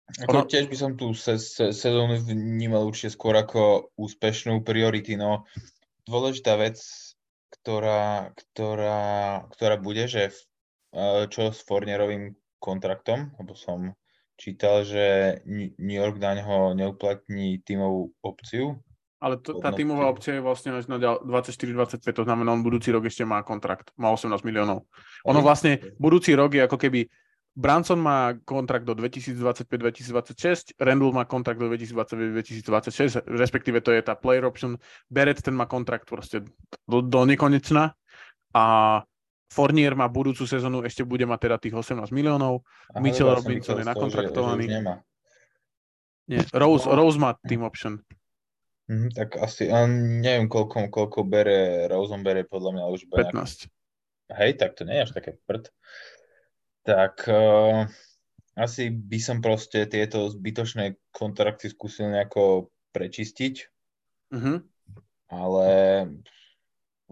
Speaker 4: Ako ono... Tiež by som tú se, se, sezónu vnímal určite skôr ako úspešnú priority, no dôležitá vec, ktorá, ktorá, ktorá bude, že e, čo s Fornerovým kontraktom, lebo som čítal, že New York na ňo neuplatní tímovú opciu.
Speaker 1: Ale to, tá tímová opcia je vlastne až na 24-25, to znamená, on budúci rok ešte má kontrakt, má 18 miliónov. Ono vlastne, budúci rok je ako keby Branson má kontrakt do 2025-2026, Randall má kontrakt do 2025-2026, respektíve to je tá player option. Barrett ten má kontrakt proste do, do nekonečna a Fournier má budúcu sezónu, ešte bude mať teda tých 18 miliónov. Aha, Mitchell Robinson je nakontraktovaný. Že, že Nie, Rose, no. Rose má team option.
Speaker 4: Mm, tak asi, neviem, koľko, koľko bere, Rose bere podľa mňa už
Speaker 1: 15. Nejak...
Speaker 4: Hej, tak to nie je až také prd. Tak uh, asi by som proste tieto zbytočné kontrakty skúsil nejako prečistiť. Mm-hmm. Ale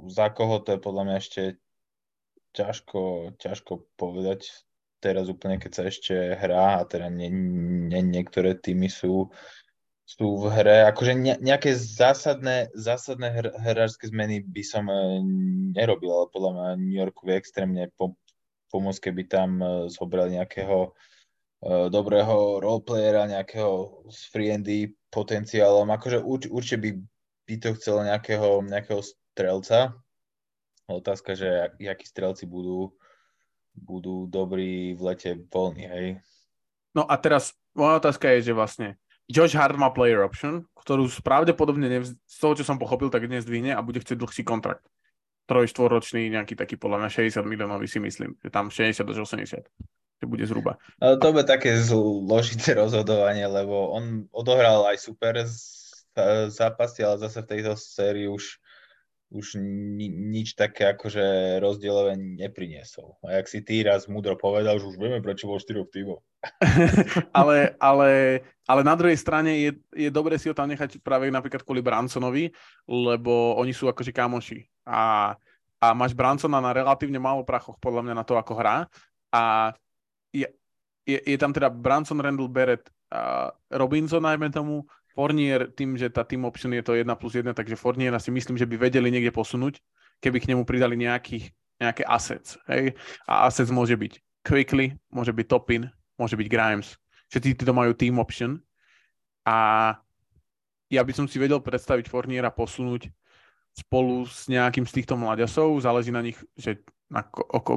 Speaker 4: za koho to je podľa mňa ešte ťažko, ťažko povedať teraz úplne, keď sa ešte hrá a teda nie, nie, niektoré týmy sú, sú v hre. Akože ne, nejaké zásadné, zásadné hr, hráčske zmeny by som e, nerobil, ale podľa mňa New Yorku je extrémne po, pomôcť, keby tam e, zobrali nejakého uh, dobrého roleplayera, nejakého s free potenciálom. Akože urč, určite by, by to chcelo nejakého, nejakého strelca, Otázka, že akí strelci budú, budú dobrí v lete voľní, hej?
Speaker 1: No a teraz moja otázka je, že vlastne Josh Hart má player option, ktorú pravdepodobne nevz... z toho, čo som pochopil, tak dnes dvihne a bude chcieť dlhší kontrakt. Troj, štvoročný, nejaký taký podľa mňa 60 miliónový si myslím, že tam 60 až 80 že bude zhruba.
Speaker 4: No, to bude také zložité rozhodovanie, lebo on odohral aj super zápasy, ale zase v tejto sérii už už ni, nič také akože rozdielové nepriniesol. A jak si ty raz múdro povedal, že už vieme, prečo bol štyroch tímov.
Speaker 1: ale, ale, ale na druhej strane je, je dobre si ho tam nechať práve napríklad kvôli Bransonovi, lebo oni sú akože kamoši. A, a máš Bransona na relatívne málo prachoch podľa mňa na to, ako hrá. A je, je, je tam teda Branson, Randall Barrett, a Robinson najmä tomu, Fournier tým, že tá team option je to 1 plus 1, takže Fournier si myslím, že by vedeli niekde posunúť, keby k nemu pridali nejakých, nejaké assets. Hej? A assets môže byť Quickly, môže byť Topin, môže byť Grimes. Všetci títo majú team option a ja by som si vedel predstaviť Fourniera posunúť spolu s nejakým z týchto mladiasov, záleží na nich, že na ko, oko,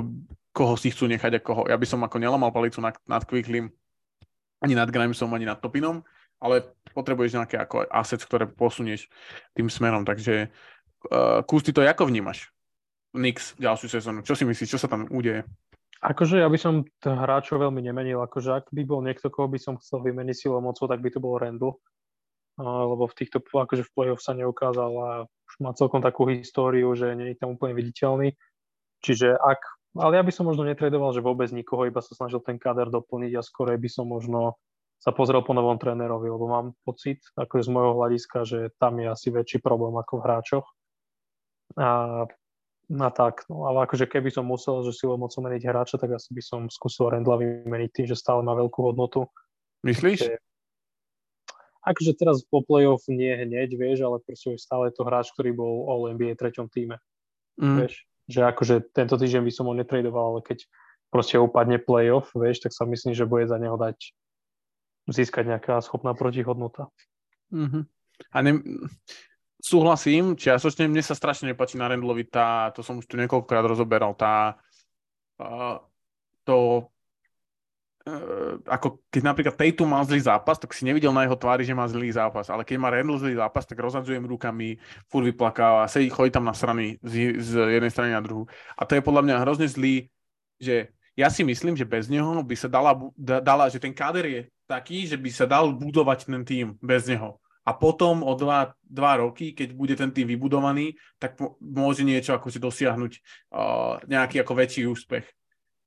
Speaker 1: koho si chcú nechať a koho. Ja by som ako nelamal palicu nad, nad Quicklym, ani nad Grimesom, ani nad Topinom, ale potrebuješ nejaké ako asset, ktoré posunieš tým smerom. Takže uh, Kús, ty to ako vnímaš? Nix ďalšiu sezónu. Čo si myslíš, čo sa tam udeje?
Speaker 2: Akože ja by som hráčov veľmi nemenil. Akože ak by bol niekto, koho by som chcel vymeniť silou mocou, tak by to bol Randall. Uh, lebo v týchto, akože v play-off sa neukázal a už má celkom takú históriu, že nie je tam úplne viditeľný. Čiže ak, ale ja by som možno netredoval, že vôbec nikoho, iba sa snažil ten kader doplniť a skôr by som možno sa pozrel po novom trénerovi, lebo mám pocit, ako z môjho hľadiska, že tam je asi väčší problém ako v hráčoch. A, a tak, no, ale akože keby som musel, že silou mocou meniť hráča, tak asi by som skúsil Rendla vymeniť tým, že stále má veľkú hodnotu.
Speaker 1: Myslíš? Že,
Speaker 2: akože teraz po playoff nie hneď, vieš, ale proste stále je to hráč, ktorý bol All NBA treťom týme. Mm. Vieš, že akože tento týždeň by som ho netradoval, ale keď proste upadne playoff, vieš, tak sa myslím, že bude za neho dať získať nejaká schopná protihodnota.
Speaker 1: Mm-hmm. A ne, súhlasím, čiastočne mne sa strašne nepáči na Rendlovi tá, to som už tu niekoľkokrát rozoberal, tá uh, to uh, ako keď napríklad Tatum mal zlý zápas, tak si nevidel na jeho tvári, že má zlý zápas, ale keď má Randall zlý zápas, tak rozhadzujem rukami, fur vyplakáva, sedí, chodí tam na strany z, z jednej strany na druhú. A to je podľa mňa hrozne zlý, že ja si myslím, že bez neho by sa dala, dala že ten káder je taký, že by sa dal budovať ten tým bez neho. A potom o dva, dva roky, keď bude ten tým vybudovaný, tak môže niečo ako si dosiahnuť uh, nejaký ako väčší úspech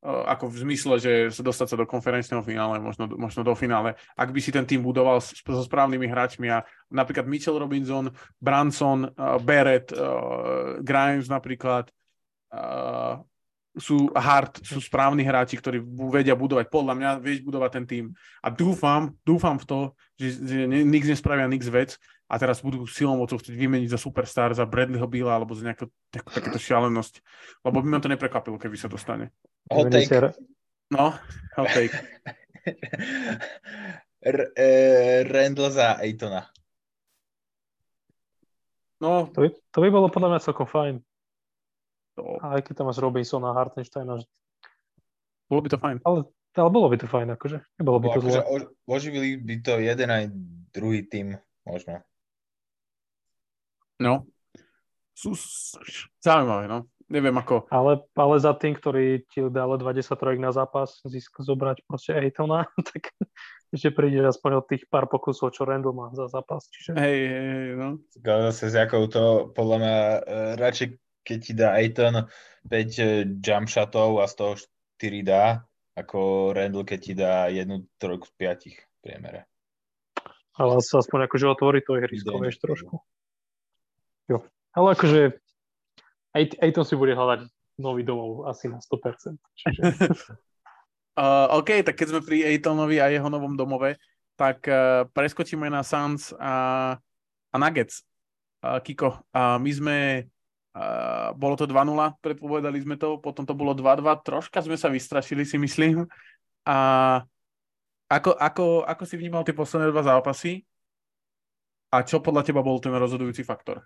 Speaker 1: ako v zmysle, že sa dostať sa do konferenčného finále, možno, možno do finále, ak by si ten tým budoval so správnymi hráčmi a napríklad Mitchell Robinson, Branson, uh, Barrett, uh, Grimes napríklad, uh, sú hard, sú správni hráči, ktorí vedia budovať, podľa mňa vieš budovať ten tým a dúfam, dúfam v to, že, že Nix nespravia Nix vec a teraz budú silou mocou chcieť vymeniť za superstar, za Bradleyho Billa alebo za nejakú tak, takéto šialenosť. Lebo by ma to neprekvapilo, keby sa to stane.
Speaker 4: Hot take.
Speaker 1: No, hot take.
Speaker 4: R- e, Randall za Aitona.
Speaker 1: No,
Speaker 2: to by, to by bolo podľa mňa celkom fajn.
Speaker 1: To...
Speaker 2: Aj keď tam máš Robinsona, Hartensteina.
Speaker 1: Bolo by to fajn.
Speaker 2: Ale, ale bolo by to fajn, akože. Nebolo by to
Speaker 4: akože zle. Oživili by to jeden aj druhý tým, možno.
Speaker 1: No, sú zaujímavé, no. Neviem ako.
Speaker 2: Ale, ale za tým, ktorý ti dá 23 na zápas, získ zobrať proste Aitona, tak že prídeš aspoň od tých pár pokusov, čo Randall má za zápas. Čiže...
Speaker 1: Hej, hej, no.
Speaker 4: Zase s jakou to, podľa mňa, e, radšej keď ti dá Aiton 5 e, jump shotov a z toho 4 dá, ako Randall, keď ti dá jednu trojku z 5 priemere.
Speaker 2: Ale sa aspoň akože otvorí to ihrisko, vieš, trošku. Jo. Ale akože to si bude hľadať nový domov asi na 100%. Čiže...
Speaker 1: uh, OK, tak keď sme pri Aitonovi a jeho novom domove, tak uh, preskočíme na Suns a, a Nuggets. Uh, Kiko, uh, my sme uh, bolo to 2-0, predpovedali sme to, potom to bolo 2-2, troška sme sa vystrašili, si myslím. A ako, ako, ako si vnímal tie posledné dva zápasy? A čo podľa teba bol ten rozhodujúci faktor?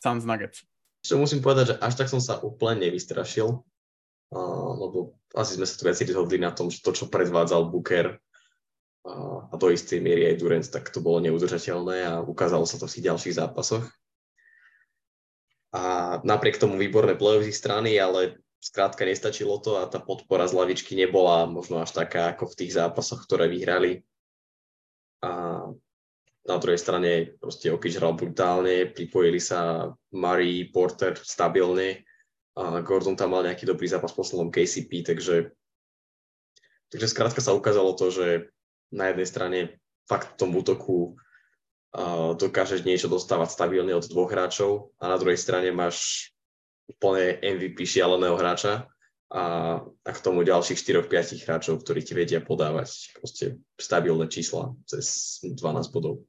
Speaker 1: Suns Nuggets.
Speaker 3: Čo musím povedať, že až tak som sa úplne nevystrašil, uh, lebo asi sme sa tu viac zhodli na tom, že to, čo predvádzal Booker uh, a do istej miery aj Durant, tak to bolo neudržateľné a ukázalo sa to v tých ďalších zápasoch. A napriek tomu výborné play strany, ale skrátka nestačilo to a tá podpora z lavičky nebola možno až taká ako v tých zápasoch, ktoré vyhrali. A na druhej strane proste Okič hral brutálne, pripojili sa Murray, Porter stabilne a Gordon tam mal nejaký dobrý zápas v poslednom KCP, takže, takže skrátka sa ukázalo to, že na jednej strane fakt v tom útoku dokážeš niečo dostávať stabilne od dvoch hráčov a na druhej strane máš úplne MVP šialeného hráča a, a k tomu ďalších 4-5 hráčov, ktorí ti vedia podávať proste stabilné čísla cez 12 bodov.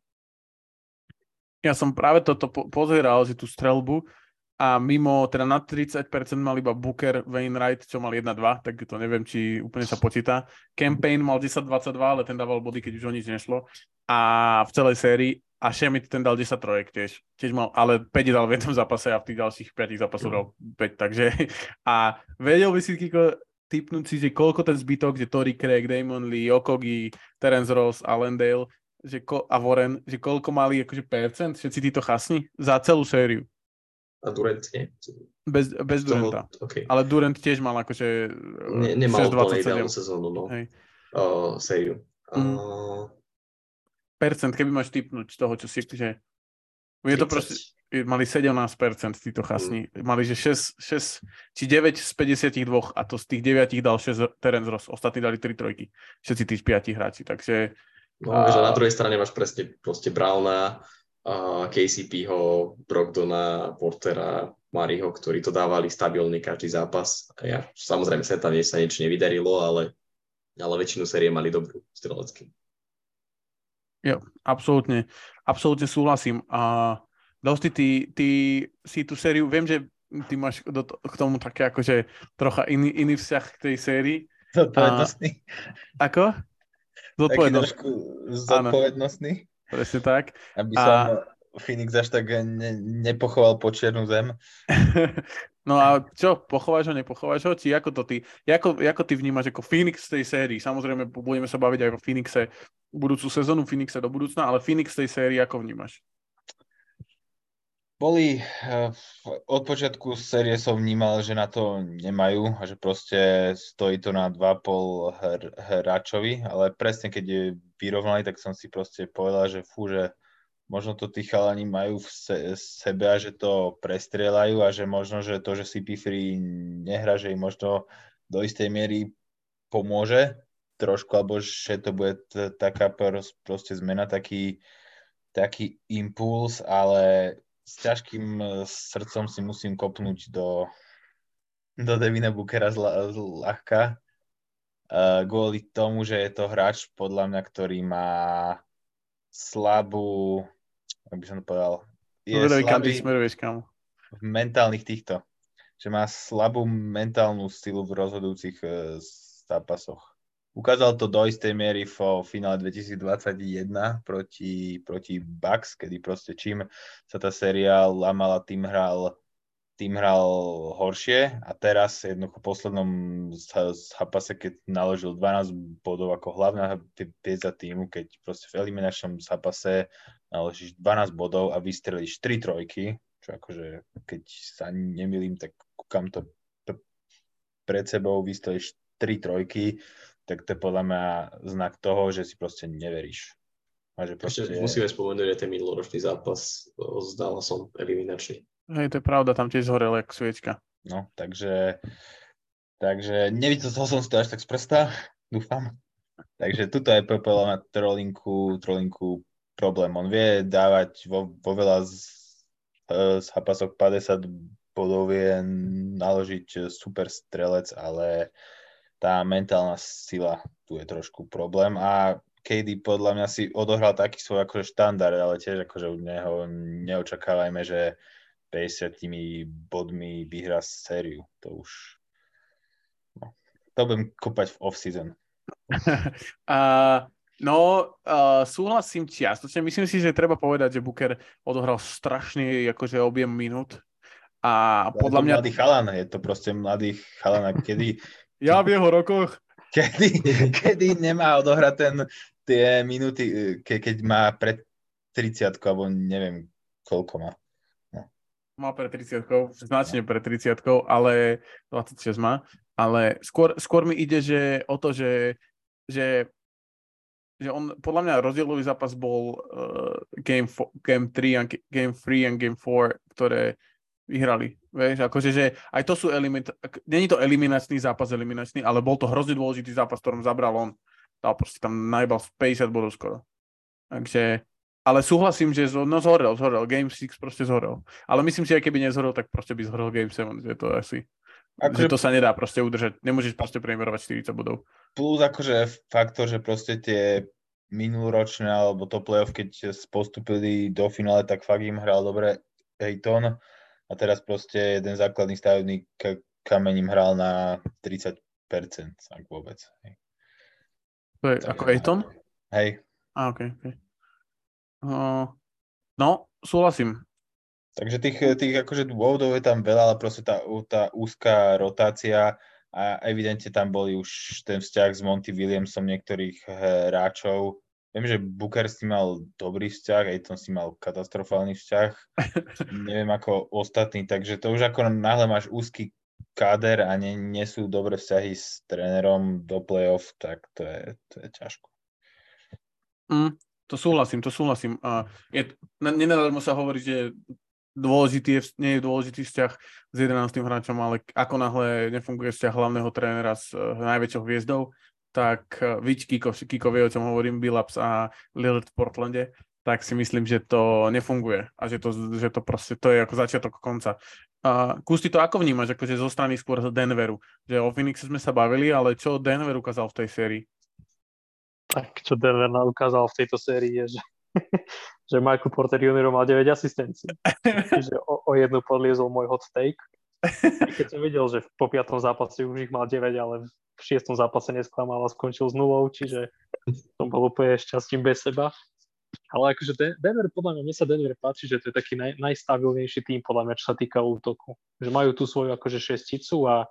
Speaker 1: Ja som práve toto po- pozeral, že tú strelbu a mimo, teda na 30% mal iba Booker, Wainwright, čo mal 1-2, tak to neviem, či úplne sa počíta. Campaign mal 10-22, ale ten dával body, keď už o nič nešlo. A v celej sérii a Šemit ten dal 10 trojek tiež, tiež mal, ale 5 dal v jednom zápase a v tých ďalších 5 zápasoch dal 5, takže a vedel by si Kiko typnúť si, že koľko ten zbytok, že Tory Craig, Damon Lee, Okogi, Terence Ross, Allendale, že ko, a Warren, že koľko mali akože percent všetci títo chasni za celú sériu.
Speaker 3: A Durant nie?
Speaker 1: Bez, bez Duranta. Okay. Ale Durant tiež mal akože
Speaker 3: ne, Nemal úplne ideálnu sezónu, no. Hej. Uh, sériu.
Speaker 1: Mm. Uh... Percent, keby máš typnúť z toho, čo si, že je to proste, mali 17% títo chasni. Mm. Mali, že 6, 6, či 9 z 52 a to z tých 9 dal 6 Terence Ross. Ostatní dali 3 trojky. Všetci tí 5 hráči. Takže
Speaker 3: No, a... že na druhej strane máš presne proste Browna, uh, KCPho, Brogdona, Portera, Mariho, ktorí to dávali stabilne každý zápas. A ja, samozrejme sa tam sa niečo nevydarilo, ale, ale väčšinu série mali dobrú strelecky.
Speaker 1: Jo, absolútne, absolútne súhlasím. A dosť ty, ty si tú sériu, viem, že ty máš do, k tomu také akože trocha iný, iný vzťah k tej sérii.
Speaker 4: Zodpovednostný.
Speaker 1: Ako?
Speaker 4: Zodpovednosť. Taký zodpovednostný.
Speaker 1: Áno, presne tak.
Speaker 4: Aby som a... Phoenix až tak ne, nepochoval po čiernu zem.
Speaker 1: No a čo, pochováš ho, nepochováš ho? Či ako to ty, ako, ako ty vnímaš ako Phoenix tej sérii? Samozrejme, budeme sa baviť aj o Phoenixe budúcu sezónu, Phoenixe do budúcna, ale Phoenix tej sérii ako vnímaš?
Speaker 4: Boli, eh, od počiatku série som vnímal, že na to nemajú a že proste stojí to na 2,5 hr, hráčovi, ale presne keď je vyrovnali, tak som si proste povedal, že fú, že možno to tí chalani majú v se, sebe a že to prestrieľajú a že možno, že to, že si Pifri nehra, že im možno do istej miery pomôže trošku, alebo že to bude t- taká proste zmena, taký, taký impuls, ale s ťažkým e, srdcom si musím kopnúť do, do Devina Bookera zľahka. Uh, kvôli tomu, že je to hráč podľa mňa, ktorý má slabú ak by som to povedal.
Speaker 1: Je kam ty smeruješ, kam.
Speaker 4: V mentálnych týchto. Že má slabú mentálnu silu v rozhodujúcich uh, zápasoch. Ukázal to do istej miery v finále 2021 proti, proti Bucks, kedy proste čím sa tá séria lamala, tým hral tým hral horšie. A teraz jednoducho v poslednom zápase, keď naložil 12 bodov ako hlavná pieza týmu, keď proste v eliminačnom zápase naložíš 12 bodov a vystrelíš 3 trojky, čo akože keď sa nemilím, tak kúkam to pred sebou, vystrelíš 3 trojky, tak to je podľa mňa znak toho, že si proste neveríš.
Speaker 3: A že proste... Ešte musíme spomenúť aj ten minuloročný zápas s Dallasom eliminačný.
Speaker 1: Hej, to je pravda, tam tiež zhorel jak sviečka.
Speaker 4: No, takže, takže nevidel som si to až tak z prsta, dúfam. Takže tuto je Pepela na trolinku, trolinku problém. On vie dávať vo, vo veľa z, z zápasok 50 bodov, vie naložiť super strelec, ale tá mentálna sila tu je trošku problém a KD podľa mňa si odohral taký svoj akože štandard, ale tiež akože od neho neočakávajme, že 50 bodmi vyhrá sériu. To už... No, to budem kopať v off-season.
Speaker 1: uh, no, uh, súhlasím čiastočne. Myslím si, že treba povedať, že Booker odohral strašný akože objem minút. A
Speaker 4: podľa mňa... mladý chalan, je to proste mladý chalan. kedy...
Speaker 1: ja v jeho rokoch.
Speaker 4: Kedy, kedy nemá odohrať ten, tie minúty, ke, keď má pred 30 alebo neviem koľko má.
Speaker 1: Má pre 30 značne pre 30 ale 26 má. Ale skôr, skôr mi ide že o to, že, že, že on, podľa mňa rozdielový zápas bol uh, game, fo, game 3 a game 3 and game 4, ktoré vyhrali. Vieš, akože, že aj to sú elimina- není to eliminačný zápas eliminačný, ale bol to hrozne dôležitý zápas, ktorom zabral on. Dal proste tam najbal 50 bodov skoro. Takže ale súhlasím, že zo, no zhorel, zhorel. Game 6 proste zhorel. Ale myslím si, aj keby nezhorel, tak proste by zhorel Game 7. Že to asi... Akože... Že to sa nedá proste udržať. Nemôžeš proste premerovať 40 bodov.
Speaker 4: Plus akože faktor, že proste tie minuloročné alebo to playoff, keď postupili do finále, tak fakt im hral dobre Ayton a teraz proste jeden základný stavebný kameň im hral na 30%, ak vôbec. Hej.
Speaker 1: To je tak, ako Ayton?
Speaker 4: Hej.
Speaker 1: A, okay, okay. Uh, no, súhlasím.
Speaker 4: Takže tých, tých akože dôvodov je tam veľa, ale proste tá, tá úzká rotácia a evidentne tam boli už ten vzťah s Monty Williamsom niektorých hráčov. Viem, že Booker s tým mal dobrý vzťah, aj tom si mal katastrofálny vzťah. Neviem ako ostatní, takže to už ako náhle máš úzky káder a nie, nie sú dobré vzťahy s trénerom do play-off, tak to je, to je ťažko.
Speaker 1: Mm, to súhlasím, to súhlasím. A je, nenadarmo sa hovoriť, že dôležitý je, nie je dôležitý vzťah s 11. hráčom, ale ako náhle nefunguje vzťah hlavného trénera s uh, najväčšou hviezdou, tak uh, Vič Kiko, Kiko vie, o čom hovorím, Billups a Lillard v Portlande, tak si myslím, že to nefunguje a že to, že to proste, to je ako začiatok konca. Uh, Kusti, to ako vnímaš, akože zo strany skôr z Denveru? Že o Phoenixe sme sa bavili, ale čo Denver ukázal v tej sérii?
Speaker 2: tak čo Denver ukázal v tejto sérii je, že, že Michael Porter Jr. mal 9 asistencií. Čiže o, o jednu podliezol môj hot take. Keď som videl, že po piatom zápase už ich mal 9, ale v šiestom zápase nesklamal a skončil s nulou, čiže som bol úplne šťastím bez seba. Ale akože Denver, podľa mňa, mne sa Denver páči, že to je taký naj, najstabilnejší tým, podľa mňa, čo sa týka útoku. Že majú tú svoju akože šesticu a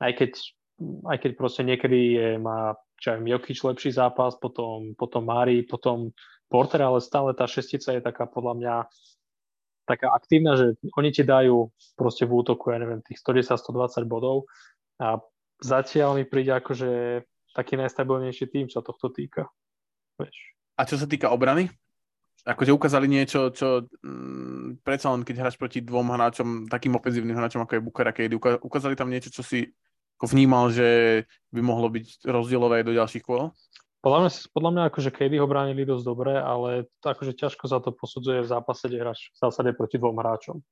Speaker 2: aj keď, aj keď proste niekedy je, má čo aj Jokic lepší zápas, potom, potom Mari, potom Porter, ale stále tá šestica je taká podľa mňa taká aktívna, že oni ti dajú proste v útoku, ja neviem, tých 110-120 bodov a zatiaľ mi príde akože taký najstabilnejší tým, čo tohto týka. Vieš.
Speaker 1: A čo sa týka obrany? akože ukázali niečo, čo mm, predsa len keď hráš proti dvom hráčom, takým ofenzívnym hráčom ako je Booker a ukázali tam niečo, čo si ako vnímal, že by mohlo byť rozdielové aj do ďalších kôl?
Speaker 2: Podľa mňa, podľa mňa akože KD ho bránili dosť dobre, ale akože ťažko sa to posudzuje v zápase, kde hráš v zásade proti dvom hráčom.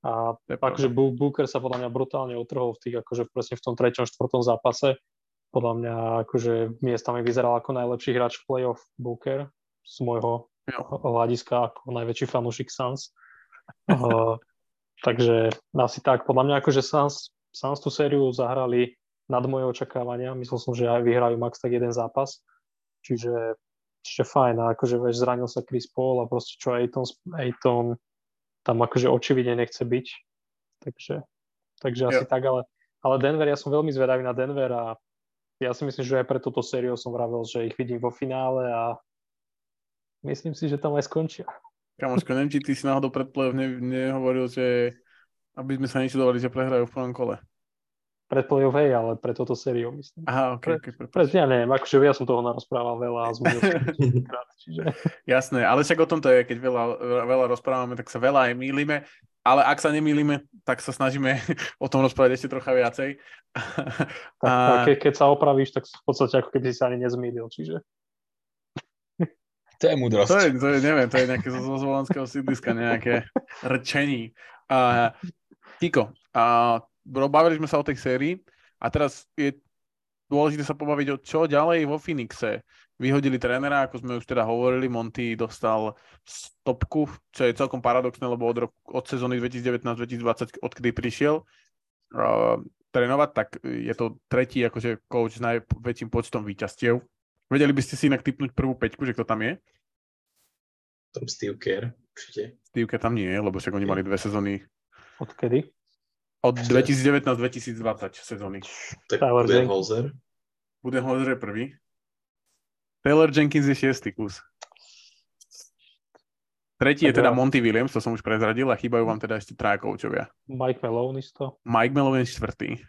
Speaker 2: A akože Booker sa podľa mňa brutálne otrhol v tých, akože presne v tom treťom, štvrtom zápase. Podľa mňa akože miestami vyzeral ako najlepší hráč v playoff Booker z môjho hľadiska ako najväčší fanúšik Suns. uh, takže asi tak, podľa mňa akože Suns, Suns tú sériu zahrali nad moje očakávania. Myslel som, že aj vyhrajú max tak jeden zápas. Čiže, čiže fajn. A akože vieš, zranil sa Chris Paul a proste čo Aiton, Aiton tam akože očividne nechce byť. Takže, takže asi tak, ale, ale Denver, ja som veľmi zvedavý na Denver a ja si myslím, že aj pre túto sériu som vravel, že ich vidím vo finále a myslím si, že tam aj skončia.
Speaker 1: Kamoško, neviem, či ty si náhodou pred play ne, nehovoril, že aby sme sa nečudovali, že prehrajú v prvom kole.
Speaker 2: Pred play hej, ale pre toto sériu myslím.
Speaker 1: Aha, ok. okay
Speaker 2: pre, pre, ja neviem, akože ja som toho narozprával veľa a krát, čiže...
Speaker 1: Jasné, ale však o tom to je, keď veľa, veľa rozprávame, tak sa veľa aj mýlime, ale ak sa nemýlime, tak sa snažíme o tom rozprávať ešte trocha viacej.
Speaker 2: Tak, a... ke, keď sa opravíš, tak v podstate ako keby si sa ani nezmýlil, čiže...
Speaker 4: To je múdrosť.
Speaker 1: To je, to je, neviem, to je nejaké zo zvolenského sídliska, nejaké rčení. Uh, Kiko, uh, bavili sme sa o tej sérii a teraz je dôležité sa pobaviť o čo ďalej vo Phoenixe. Vyhodili trénera, ako sme už teda hovorili, Monty dostal stopku, čo je celkom paradoxné, lebo od, roku, od sezóny 2019-2020, odkedy prišiel uh, trénovať, tak je to tretí akože coach s najväčším počtom výťastiev Vedeli by ste si inak typnúť prvú peťku, že kto tam je?
Speaker 3: Tam Steve Kerr, určite.
Speaker 1: Steve Kerr tam nie je, lebo však oni mali dve sezóny.
Speaker 2: Odkedy?
Speaker 1: Od 2019-2020 sezóny.
Speaker 3: Tak Budenholzer.
Speaker 1: Budenholzer je prvý. Taylor Jenkins je šiestý kus. Tretí je teda Monty Williams, to som už prezradil a chýbajú vám teda ešte traja koučovia.
Speaker 2: Mike Malone isto.
Speaker 1: Mike Malone je štvrtý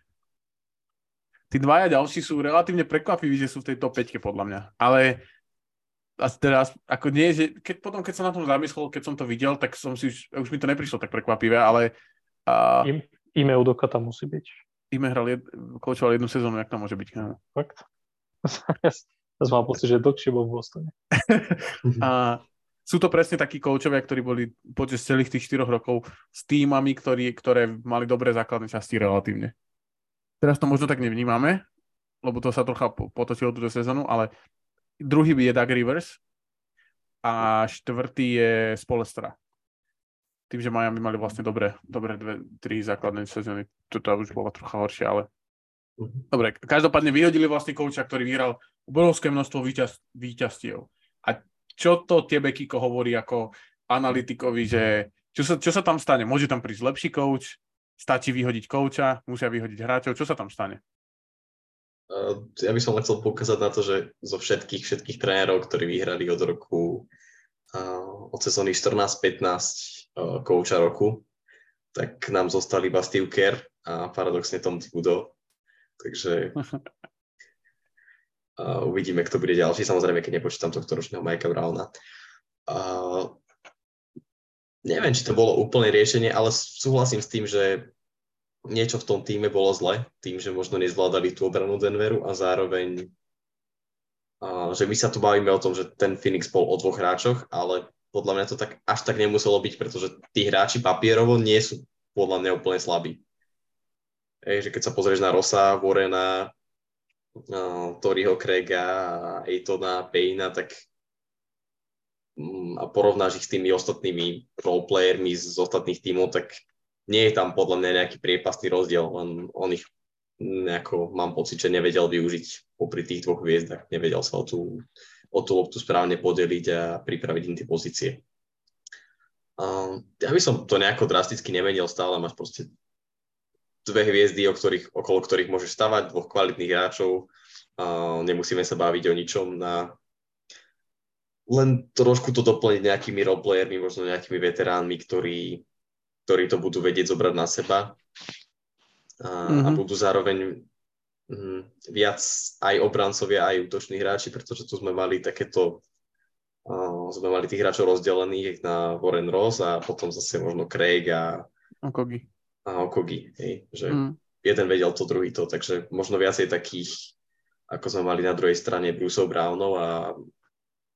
Speaker 1: tí dvaja ďalší sú relatívne prekvapiví, že sú v tej top 5 podľa mňa. Ale a teraz, ako nie, že keď, potom, keď som na tom zamyslel, keď som to videl, tak som si už, už mi to neprišlo tak prekvapivé, ale...
Speaker 2: Uh, Im, ime Udoka tam musí byť.
Speaker 1: Ime hral, jed, koučoval jednu sezónu, jak tam môže byť. No.
Speaker 2: Fakt? ja, ja som mal pocit, že dlhšie bol v Bostone.
Speaker 1: a sú to presne takí koučovia, ktorí boli počas celých tých 4 rokov s týmami, ktorí, ktoré mali dobré základné časti relatívne. Teraz to možno tak nevnímame, lebo to sa trocha potočilo túto sezónu, ale druhý je Doug Rivers a štvrtý je Spolestra. Tým, že Miami mali vlastne dobré, dobré dve, tri základné sezóny. Toto už bola trocha horšie, ale mhm. Dobre, každopádne vyhodili vlastne kouča, ktorý vyhral obrovské množstvo víťaz, víťazstiev. A čo to tebe, Kiko, hovorí ako analytikovi, že čo sa, čo sa tam stane? Môže tam prísť lepší kouč, Stačí vyhodiť kouča, musia vyhodiť hráčov. Čo sa tam stane?
Speaker 3: Ja by som chcel poukázať na to, že zo všetkých, všetkých trénerov, ktorí vyhrali od roku, od sezóny 14-15 kouča roku, tak nám zostali iba Steve Kerr a paradoxne Tom Thibodeau. Takže uvidíme, kto bude ďalší. Samozrejme, keď nepočítam tohto ročného Mikea Browna. Neviem, či to bolo úplné riešenie, ale súhlasím s tým, že niečo v tom týme bolo zle, tým, že možno nezvládali tú obranu Denveru a zároveň, a, že my sa tu bavíme o tom, že ten Phoenix bol o dvoch hráčoch, ale podľa mňa to tak až tak nemuselo byť, pretože tí hráči papierovo nie sú podľa mňa úplne slabí. Ej, že keď sa pozrieš na Rosa, Warrena, uh, Toryho Craiga, Aitona, Payna, tak Mm, a porovnáš ich s tými ostatnými roleplayermi z ostatných tímov, tak nie je tam podľa mňa nejaký priepastný rozdiel, len on ich nejako mám pocit, že nevedel využiť popri tých dvoch hviezdach, nevedel sa o tú, o tú loptu správne podeliť a pripraviť im tie pozície. Ja by som to nejako drasticky nemenil, stále máš proste dve hviezdy, o ktorých, okolo ktorých môžeš stavať, dvoch kvalitných hráčov, nemusíme sa baviť o ničom na len trošku to doplniť nejakými roleplayermi, možno nejakými veteránmi, ktorí, ktorí to budú vedieť zobrať na seba a, mm-hmm. a mhm. budú zároveň viac aj obrancovia, aj útoční hráči, pretože tu sme mali takéto uh, sme mali tých hráčov rozdelených na Warren Ross a potom zase možno Craig a
Speaker 1: Okogi.
Speaker 3: A Okogi, hej, že mm. jeden vedel to, druhý to, takže možno viacej takých, ako sme mali na druhej strane Bruceov Brownov a,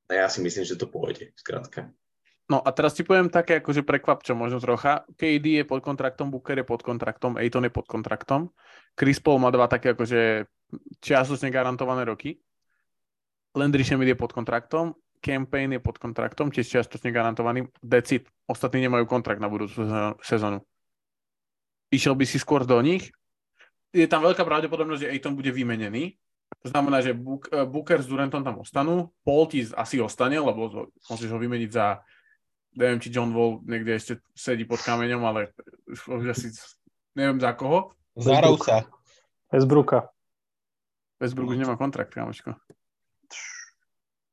Speaker 3: a ja si myslím, že to pôjde, skrátka.
Speaker 1: No a teraz ti poviem také akože prekvapčo možno trocha. KD je pod kontraktom, Booker je pod kontraktom, Aiton je pod kontraktom. Chris Paul má dva také akože čiastočne garantované roky. Landry Shamet je pod kontraktom, Campaign je pod kontraktom, tiež čiastočne garantovaný. Decid, ostatní nemajú kontrakt na budúcu sezónu. Išiel by si skôr do nich. Je tam veľká pravdepodobnosť, že Aiton bude vymenený. To znamená, že Booker s Durantom tam ostanú. Paul ti asi ostane, lebo môžeš ho vymeniť za neviem, či John Wall niekde ešte sedí pod kameňom, ale už asi neviem za koho.
Speaker 4: Za Rousa.
Speaker 2: Westbrooka.
Speaker 1: Westbrook už nemá kontrakt, kamočko.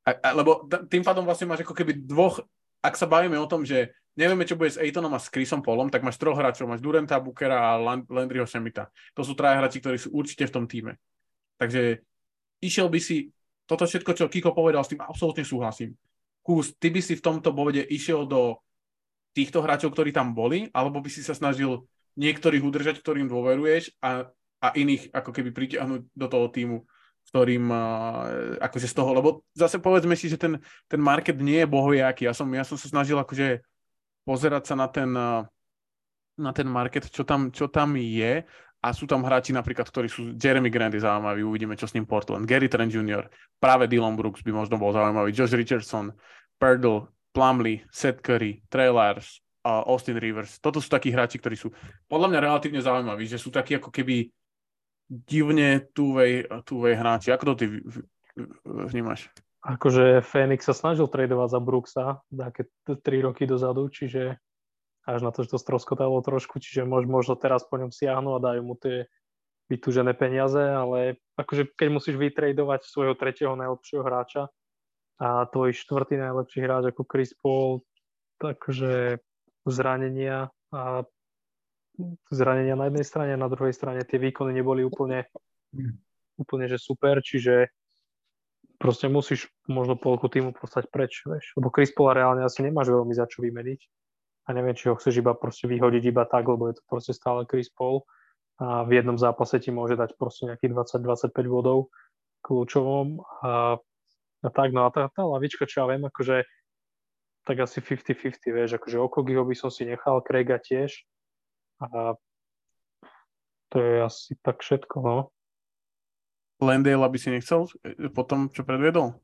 Speaker 1: A, a, lebo t- tým pádom vlastne máš ako keby dvoch, ak sa bavíme o tom, že nevieme, čo bude s Aitonom a s Chrisom Polom, tak máš troch hráčov, máš Durenta, Bookera a Land- Landryho Šemita. To sú traja hráči, ktorí sú určite v tom týme. Takže išiel by si, toto všetko, čo Kiko povedal, s tým absolútne súhlasím. Kús, ty by si v tomto bode išiel do týchto hráčov, ktorí tam boli, alebo by si sa snažil niektorých udržať, ktorým dôveruješ a, a iných ako keby pritiahnuť do toho týmu, ktorým uh, akože z toho, lebo zase povedzme si, že ten, ten market nie je bohojaký. Ja som, ja som sa snažil akože pozerať sa na ten, na ten market, čo tam, čo tam je a sú tam hráči napríklad, ktorí sú Jeremy Grant je zaujímavý, uvidíme, čo s ním Portland, Gary Trent Jr., práve Dylan Brooks by možno bol zaujímavý, Josh Richardson, Perdle, Plumley, Seth Curry, Trey uh, Austin Rivers. Toto sú takí hráči, ktorí sú podľa mňa relatívne zaujímaví, že sú takí ako keby divne túvej, túvej hráči. Ako to ty vnímaš?
Speaker 2: Akože Phoenix sa snažil tradovať za Brooksa také 3 roky dozadu, čiže až na to, že to stroskotalo trošku, čiže možno teraz po ňom siahnu a dajú mu tie vytúžené peniaze, ale akože keď musíš vytradovať svojho tretieho najlepšieho hráča a tvoj štvrtý najlepší hráč ako Chris Paul, takže zranenia a zranenia na jednej strane, na druhej strane tie výkony neboli úplne, úplne že super, čiže proste musíš možno polku týmu postať preč, vieš. Lebo Chris Paul reálne asi nemáš veľmi za čo vymeniť a neviem, či ho chceš iba proste vyhodiť iba tak, lebo je to proste stále Chris Paul a v jednom zápase ti môže dať proste nejakých 20-25 bodov kľúčovom a, a tak, no a tá, tá lavička, čo ja viem, akože tak asi 50-50, vieš, akože Okogiho by som si nechal, Craiga tiež a to je asi tak všetko, no.
Speaker 1: Landale by si nechcel e, po tom, čo predviedol?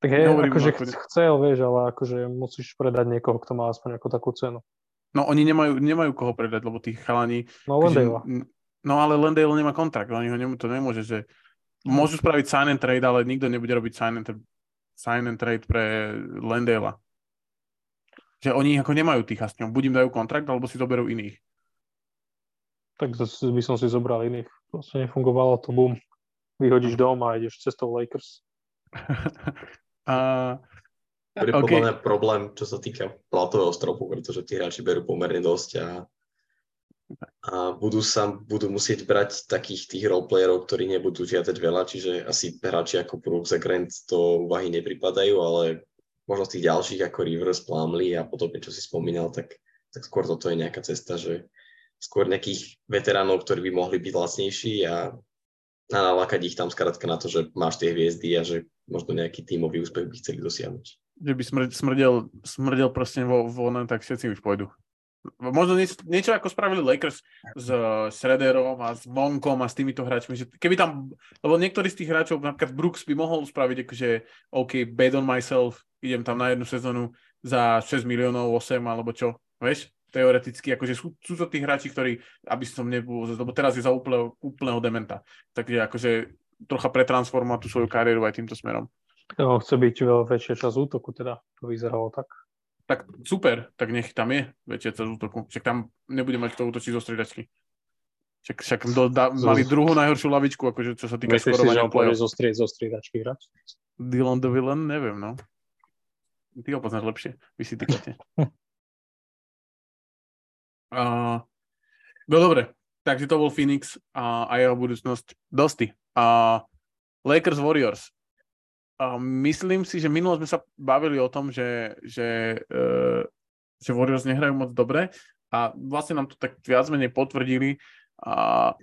Speaker 2: Tak hej, akože ch- chcel, vieš, ale akože musíš predať niekoho, kto má aspoň ako takú cenu.
Speaker 1: No oni nemajú, nemajú koho predať, lebo tých chalani...
Speaker 2: No Lendale.
Speaker 1: No ale Lendale nemá kontrakt, oni ho nem, to nemôže, že... Môžu spraviť sign and trade, ale nikto nebude robiť sign and, sign and trade pre Lendale. Že oni ako nemajú tých hasňov. Buď im dajú kontrakt, alebo si zoberú iných.
Speaker 2: Tak by som si zobral iných. Proste nefungovalo to, bum. Vyhodíš dom a ideš cestou Lakers.
Speaker 1: A...
Speaker 3: To je okay. podľa mňa problém, čo sa týka platového stropu, pretože tí hráči berú pomerne dosť a, a budú sa budú musieť brať takých tých roleplayerov, ktorí nebudú žiadať veľa, čiže asi hráči ako Brooks a Grant to úvahy nepripadajú, ale možno z tých ďalších ako Rivers, Plumlee a podobne, čo si spomínal, tak, tak skôr toto je nejaká cesta, že skôr nejakých veteránov, ktorí by mohli byť lacnejší a a nalákať ich tam skrátka na to, že máš tie hviezdy a že možno nejaký tímový úspech by chceli dosiahnuť.
Speaker 1: Že by smrdel, smrdel proste vo, vo tak všetci už pôjdu. Možno niečo, niečo ako spravili Lakers s Srederom a s Monkom a s týmito hráčmi. Že keby tam, lebo niektorí z tých hráčov, napríklad Brooks by mohol spraviť akože OK, bad on myself, idem tam na jednu sezónu za 6 miliónov, 8 alebo čo, vieš? Teoreticky, akože sú, sú to tí hráči, ktorí, aby som nebol, lebo teraz je za úplného, úplného dementa, takže akože trocha pretransformovať tú svoju kariéru aj týmto smerom.
Speaker 2: No, chce byť veľa väčšia časť útoku, teda to vyzeralo tak.
Speaker 1: Tak super, tak nech tam je väčšia časť útoku. Však tam nebude mať kto útočiť zo striedačky. Však, však do, da, mali druhú najhoršiu lavičku, akože čo sa týka
Speaker 2: Myslíš si, že
Speaker 1: skorovania
Speaker 2: on pôjde
Speaker 1: play-off.
Speaker 2: zo stried, zo striedačky hrať?
Speaker 1: Dylan Villain, neviem, no. Ty ho poznáš lepšie, vy si týkate. uh, no dobre, takže to bol Phoenix a, a jeho budúcnosť. Dosti. Uh, Lakers Warriors. Uh, myslím si, že minulo sme sa bavili o tom, že, že, uh, že Warriors nehrajú moc dobre a vlastne nám to tak viac menej potvrdili. A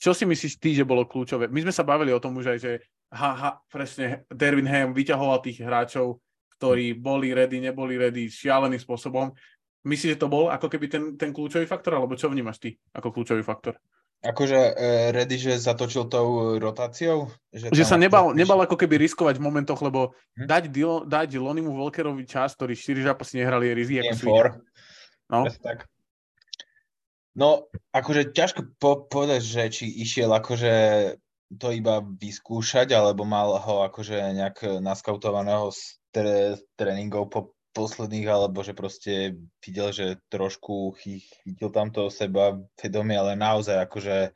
Speaker 1: čo si myslíš ty, že bolo kľúčové? My sme sa bavili o tom už aj, že ha, ha, presne Dervin Ham vyťahoval tých hráčov, ktorí boli ready, neboli ready šialeným spôsobom. Myslíš, že to bol ako keby ten, ten kľúčový faktor, alebo čo vnímaš ty ako kľúčový faktor?
Speaker 4: Akože uh, Reddy, že zatočil tou rotáciou?
Speaker 1: Že
Speaker 4: tam
Speaker 1: sa
Speaker 4: akože
Speaker 1: nebal,
Speaker 4: priš-
Speaker 1: nebal ako keby riskovať v momentoch, lebo
Speaker 4: Hm.
Speaker 1: dať, Dil, dať Lonimu Volkerovi čas, ktorý 4 zápasy nehrali, je rizik. No,
Speaker 4: tak. No, akože ťažko po- povedať, že či išiel akože to iba vyskúšať, alebo mal ho akože nejak naskautovaného z tre- tréningov po posledných, alebo že proste videl, že trošku chy- chytil tam to seba vedomie, ale naozaj akože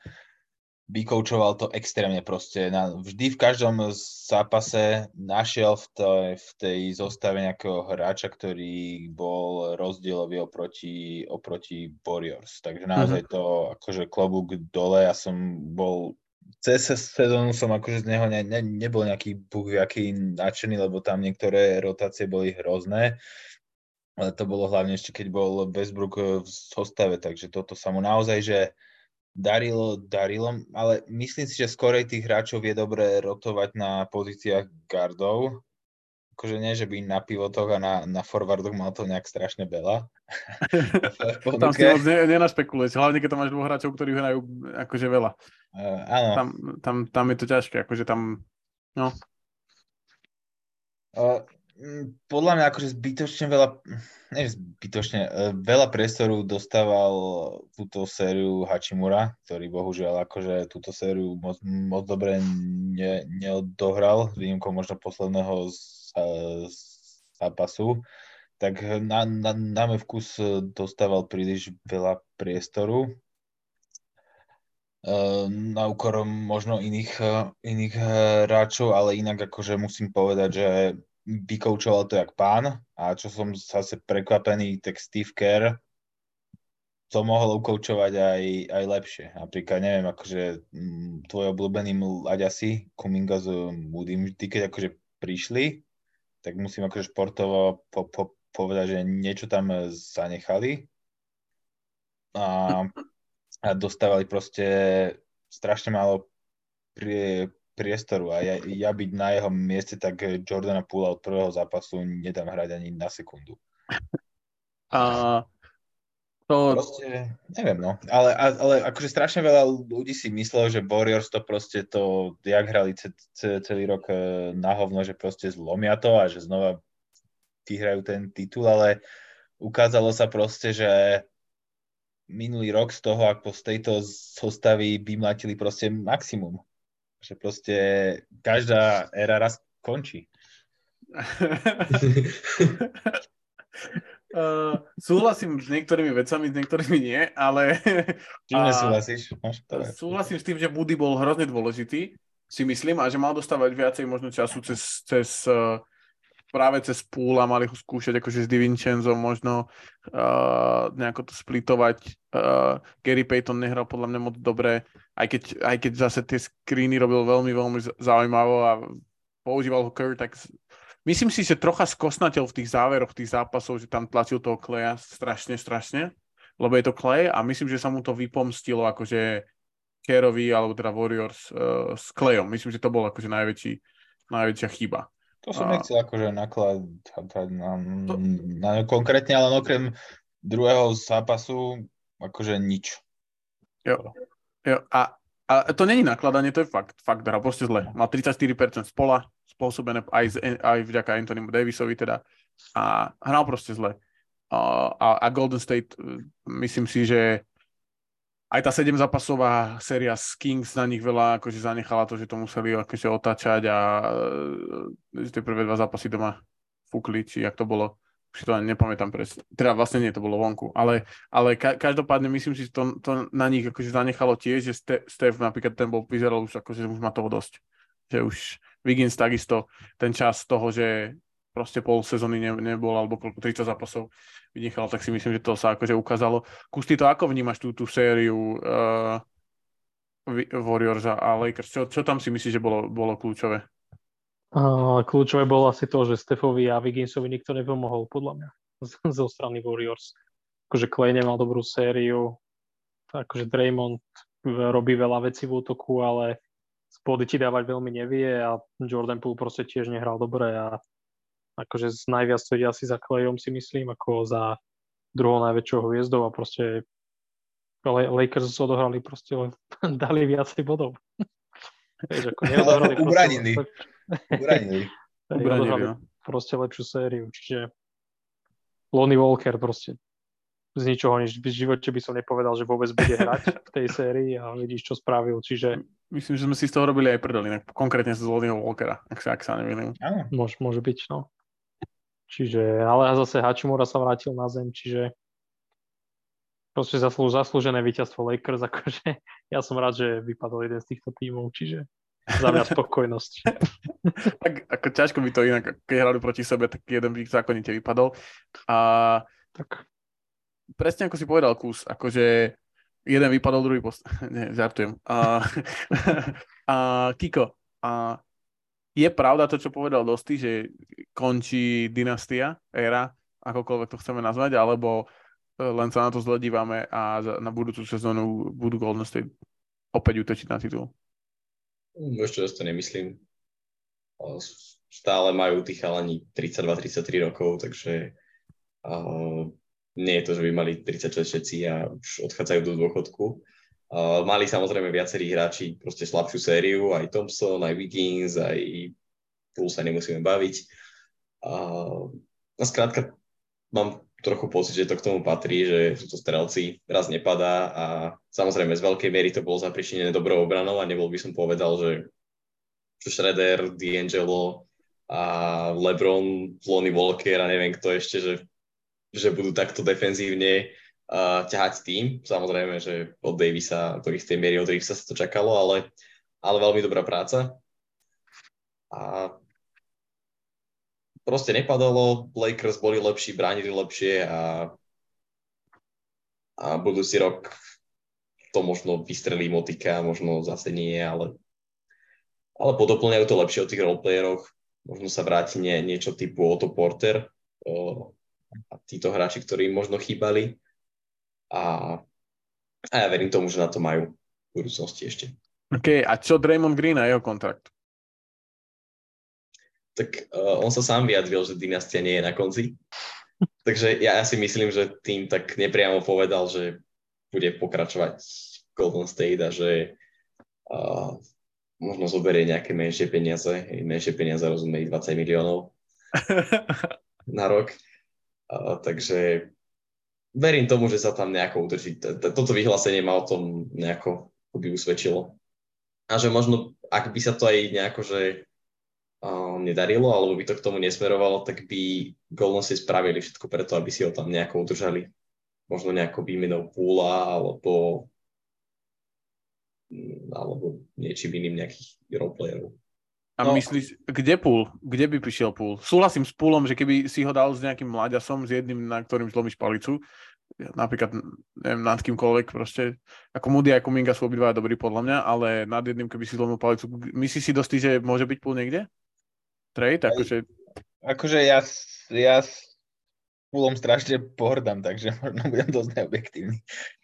Speaker 4: vykoučoval to extrémne proste. Na, vždy v každom zápase našiel v tej, v tej zostave nejakého hráča, ktorý bol rozdielový oproti, oproti Warriors. Takže naozaj to akože klobúk dole. Ja som bol cez sezónu som akože z neho ne, ne, nebol nejaký buch jaký nadšený, lebo tam niektoré rotácie boli hrozné. Ale to bolo hlavne ešte, keď bol Westbrook v zostave, takže toto sa mu naozaj, že darilo, darilo, ale myslím si, že skorej tých hráčov je dobré rotovať na pozíciách gardov. Akože nie, že by na pivotoch a na, na forwardoch mal to nejak strašne veľa.
Speaker 1: Tam si moc ne, nenašpekuluješ, hlavne keď tam máš dvoch hráčov, ktorí hrajú akože veľa.
Speaker 4: Uh, áno.
Speaker 1: Tam, tam, tam je to ťažké, akože tam, no,
Speaker 4: Uh, mm, podľa mňa akože zbytočne veľa, nie zbytočne, uh, veľa priestoru dostával túto sériu Hachimura, ktorý bohužiaľ akože túto sériu moc, moc dobre ne, neodohral, výnimkou možno posledného z- zápasu. Tak na, na, na môj vkus dostával príliš veľa priestoru. Uh, na úkor možno iných, uh, iných hráčov, ale inak akože musím povedať, že vykoučoval to jak pán a čo som zase prekvapený, tak Steve Kerr to mohol ukoučovať aj, aj lepšie. Napríklad, neviem, akože mm, tvoj obľúbený Laďasi, Kuminga s Moodym, vždy keď akože prišli, tak musím akože športovo po, po, povedať, že niečo tam zanechali. A a dostávali proste strašne málo prie, priestoru a ja, ja byť na jeho mieste, tak Jordana Poola od prvého zápasu nedám hrať ani na sekundu.
Speaker 1: a to,
Speaker 4: Proste, neviem no, ale, ale, akože strašne veľa ľudí si myslelo, že Warriors to proste to, jak hrali ce, ce, celý rok e, na hovno, že proste zlomia to a že znova vyhrajú ten titul, ale ukázalo sa proste, že minulý rok z toho, ako z tejto zostavy vymlatili proste maximum. Že proste každá éra raz končí.
Speaker 1: uh, súhlasím s niektorými vecami, s niektorými nie, ale
Speaker 4: Čím nesúhlasíš?
Speaker 1: Súhlasím s tým, že Moody bol hrozne dôležitý, si myslím, a že mal dostávať viacej možno času cez, cez uh, práve cez púl a mali ho skúšať akože s Divincenzom možno uh, nejako to splitovať. Uh, Gary Payton nehral podľa mňa moc dobre, aj keď, aj keď zase tie screeny robil veľmi, veľmi zaujímavo a používal ho Kerr, tak myslím si, že trocha skosnateľ v tých záveroch tých zápasov, že tam tlačil toho Kleja strašne, strašne, lebo je to Clay a myslím, že sa mu to vypomstilo akože Kerovi alebo teda Warriors uh, s Clayom. Myslím, že to bol akože najväčší, najväčšia chyba.
Speaker 4: To som
Speaker 1: A-
Speaker 4: nechcel akože nakladať na,
Speaker 1: To-
Speaker 4: na, konkrétne, ale okrem druhého zápasu akože nič.
Speaker 1: Jo, a, a to není nakladanie, to je fakt. Fakt hral proste zle. Mal 34% spola, spôsobené aj, z, aj vďaka Anthonymu Davisovi teda. A hral proste zle. a, a Golden State, myslím si, že aj tá 7 zápasová séria z Kings na nich veľa akože zanechala to, že to museli akože otáčať a že tie prvé dva zápasy doma fúkli, či jak to bolo. Už to ani nepamätám presne, teda vlastne nie, to bolo vonku, ale, ale ka- každopádne myslím si, že to, to na nich akože zanechalo tiež, že Ste- Steph napríklad ten bol, vyzeral už akože už má toho dosť, že už Wiggins takisto ten čas toho, že proste pol sezóny ne, nebol, alebo koľko 30 zápasov vynechal, tak si myslím, že to sa akože ukázalo. Kusty, to ako vnímaš tú, tú sériu uh, Warriors a Lakers? Čo, čo tam si myslíš, že bolo, bolo kľúčové?
Speaker 2: Uh, kľúčové bolo asi to, že Stefovi a Wigginsovi nikto nepomohol, podľa mňa, zo strany Warriors. Akože Clay nemal dobrú sériu, akože Draymond robí veľa vecí v útoku, ale spody ti dávať veľmi nevie a Jordan Poole proste tiež nehral dobre a akože z najviac to ide asi za Clayom si myslím, ako za druhou najväčšou hviezdou a proste Lakers odohrali proste dali viacej bodov.
Speaker 4: Vieš, ako neodohrali proste, Ubranili.
Speaker 2: Ubranili, no. Proste lepšiu sériu, čiže Lonnie Walker proste z ničoho nič. V živote by som nepovedal, že vôbec bude hrať v tej sérii a vidíš, čo spravil, čiže...
Speaker 1: Myslím, že sme si z toho robili aj prdeli, konkrétne z Lonnieho Walkera, ak sa, ak sa neviem.
Speaker 2: Môže, môže byť, no. Čiže, ale zase Hachimura sa vrátil na zem, čiže proste zaslú, zaslúžené víťazstvo Lakers, akože ja som rád, že vypadol jeden z týchto tímov, čiže za mňa spokojnosť.
Speaker 1: tak ako ťažko by to inak, keď hrali proti sebe, tak jeden by zákonite vypadol. A tak presne ako si povedal, kus, akože jeden vypadol, druhý post... Nie, žartujem. A, a Kiko, a je pravda to, čo povedal Dosti, že končí dynastia, éra, akokoľvek to chceme nazvať, alebo len sa na to zle dívame a na budúcu sezónu budú Golden State opäť útočiť na titul?
Speaker 3: Ešte to nemyslím. Stále majú tí chalani 32-33 rokov, takže uh, nie je to, že by mali 36 všetci a už odchádzajú do dôchodku. Uh, mali samozrejme viacerí hráči proste slabšiu sériu, aj Thompson, aj Wiggins, aj Pool sa nemusíme baviť. Uh, no skrátka, mám trochu pocit, že to k tomu patrí, že sú to strelci, raz nepadá a samozrejme z veľkej miery to bolo zapričinené dobrou obranou a nebol by som povedal, že Shredder, D'Angelo a LeBron, Lonnie Walker a neviem kto ešte, že že budú takto defenzívne uh, ťahať tým. Samozrejme, že od Davisa do istej miery od Davisa sa to čakalo, ale, ale veľmi dobrá práca. A proste nepadalo, Lakers boli lepší, bránili lepšie a, a budúci rok to možno vystrelí motika, možno zase nie, ale, ale podoplňajú to lepšie o tých roleplayeroch. Možno sa vráti nie, niečo typu Otto Porter, a títo hráči, ktorí možno chýbali. A, a ja verím tomu, že na to majú v budúcnosti ešte.
Speaker 1: OK, a čo Draymond Green a jeho kontrakt?
Speaker 3: Tak uh, on sa sám vyjadril, že dynastia nie je na konci. Takže ja, ja si myslím, že tým tak nepriamo povedal, že bude pokračovať Golden State a že uh, možno zoberie nejaké menšie peniaze, menšie peniaze rozumej 20 miliónov na rok takže verím tomu, že sa tam nejako udrží. Toto vyhlásenie ma o tom nejako by usvedčilo. A že možno, ak by sa to aj nejako, že nedarilo, alebo by to k tomu nesmerovalo, tak by Golden State spravili všetko preto, aby si ho tam nejako udržali. Možno nejako výmenou púla, alebo alebo niečím iným nejakých roleplayerov.
Speaker 1: A no. myslíš, kde púl? Kde by prišiel púl? Súhlasím s púlom, že keby si ho dal s nejakým mláďasom, s jedným, na ktorým zlomíš palicu, napríklad, neviem, nad kýmkoľvek proste, ako Moody a Kuminga sú obidva dobrí podľa mňa, ale nad jedným, keby si zlomil palicu, myslíš si dostý, že môže byť púl niekde? Trade? Akože...
Speaker 4: Akože ja, ja s púlom strašne pohrdám, takže možno budem dosť neobjektívny.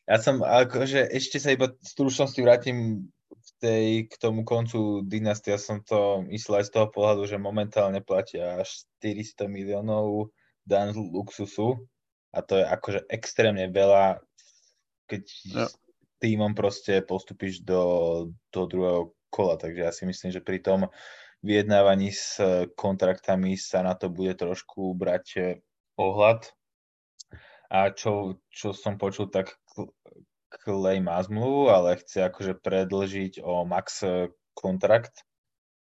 Speaker 4: Ja som akože ešte sa iba stručnosti vrátim tej, k tomu koncu dynastia som to myslel aj z toho pohľadu, že momentálne platia až 400 miliónov dan luxusu a to je akože extrémne veľa, keď s týmom proste postupíš do, do druhého kola, takže ja si myslím, že pri tom vyjednávaní s kontraktami sa na to bude trošku brať ohľad. A čo, čo som počul, tak Clay má zmluvu, ale chce akože predlžiť o max kontrakt,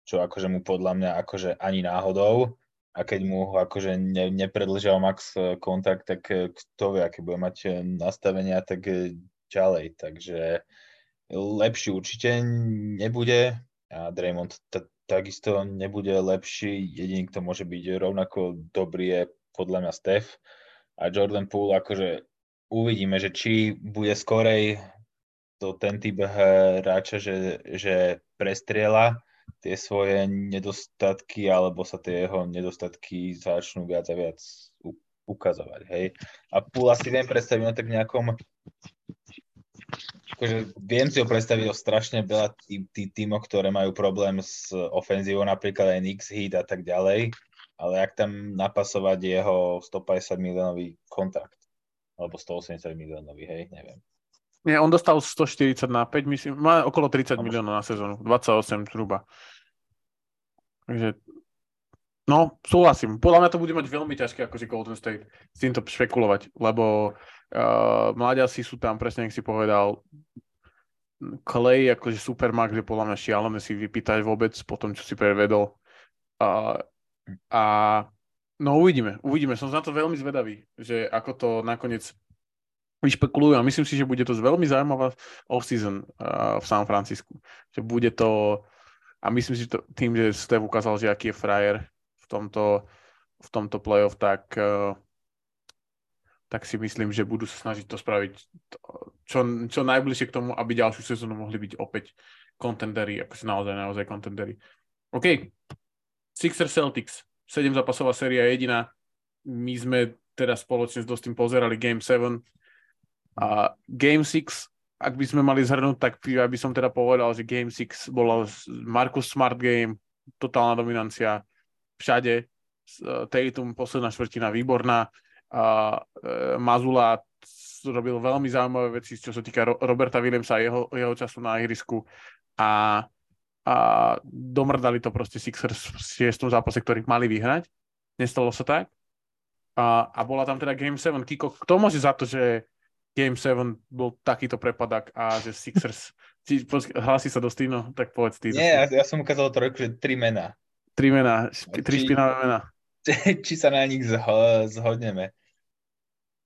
Speaker 4: čo akože mu podľa mňa akože ani náhodou. A keď mu akože ne, nepredlžia o max kontrakt, tak kto vie, aké bude mať nastavenia, tak ďalej. Takže lepší určite nebude a Draymond t- takisto nebude lepší. Jediný, kto môže byť rovnako dobrý je podľa mňa Steph a Jordan Poole akože uvidíme, že či bude skorej to ten typ hráča, že, že prestriela tie svoje nedostatky, alebo sa tie jeho nedostatky začnú viac a viac ukazovať, hej. A Poole asi viem predstaviť no tak nejakom akože viem si ho predstaviť o strašne veľa tý, tý, tímov, ktoré majú problém s ofenzívou, napríklad aj Nix Heat a tak ďalej, ale ak tam napasovať jeho 150 miliónový kontrakt, alebo 180 miliónový, hej, neviem.
Speaker 1: Nie, on dostal 140 na 5, myslím, má okolo 30 miliónov na sezónu, 28 zhruba. Takže, no, súhlasím. Podľa mňa to bude mať veľmi ťažké, ako si Golden State, s týmto špekulovať, lebo uh, mladiaci sú tam, presne, ako si povedal, Clay, akože Supermax je podľa mňa šialené si vypýtať vôbec po tom, čo si prevedol. A, a no uvidíme, uvidíme. Som na to veľmi zvedavý, že ako to nakoniec vyšpekulujú a myslím si, že bude to veľmi zaujímavá off-season uh, v San Francisku. Že bude to a myslím si, že to, tým, že Steve ukázal, že aký je frajer v tomto, v tomto playoff, tak uh, tak si myslím, že budú sa snažiť to spraviť čo, čo najbližšie k tomu, aby ďalšiu sezónu mohli byť opäť kontendery, ako si naozaj, naozaj kontendery. OK, Sixer Celtics, 7 zápasová séria jediná. My sme teda spoločne s Dostým pozerali Game 7 a Game 6, ak by sme mali zhrnúť, tak ja by som teda povedal, že Game 6 bola Marcus Smart game, totálna dominancia všade. Tatum posledná štvrtina výborná a e, Mazula robil veľmi zaujímavé veci, čo sa týka Roberta Williamsa a jeho, jeho času na ihrisku a, a domrdali to proste Sixers v šiestom zápase, ktorých mali vyhrať. Nestalo sa tak. A, a bola tam teda Game 7. Kiko, kto môže za to, že Game 7 bol takýto prepadak a že Sixers... hlási sa do Stino, tak povedz ty.
Speaker 4: Nie, ja, ja som ukázal trojku, že tri mená.
Speaker 1: Tri mená, tri špinavé mená.
Speaker 4: či sa na nich zho- zhodneme.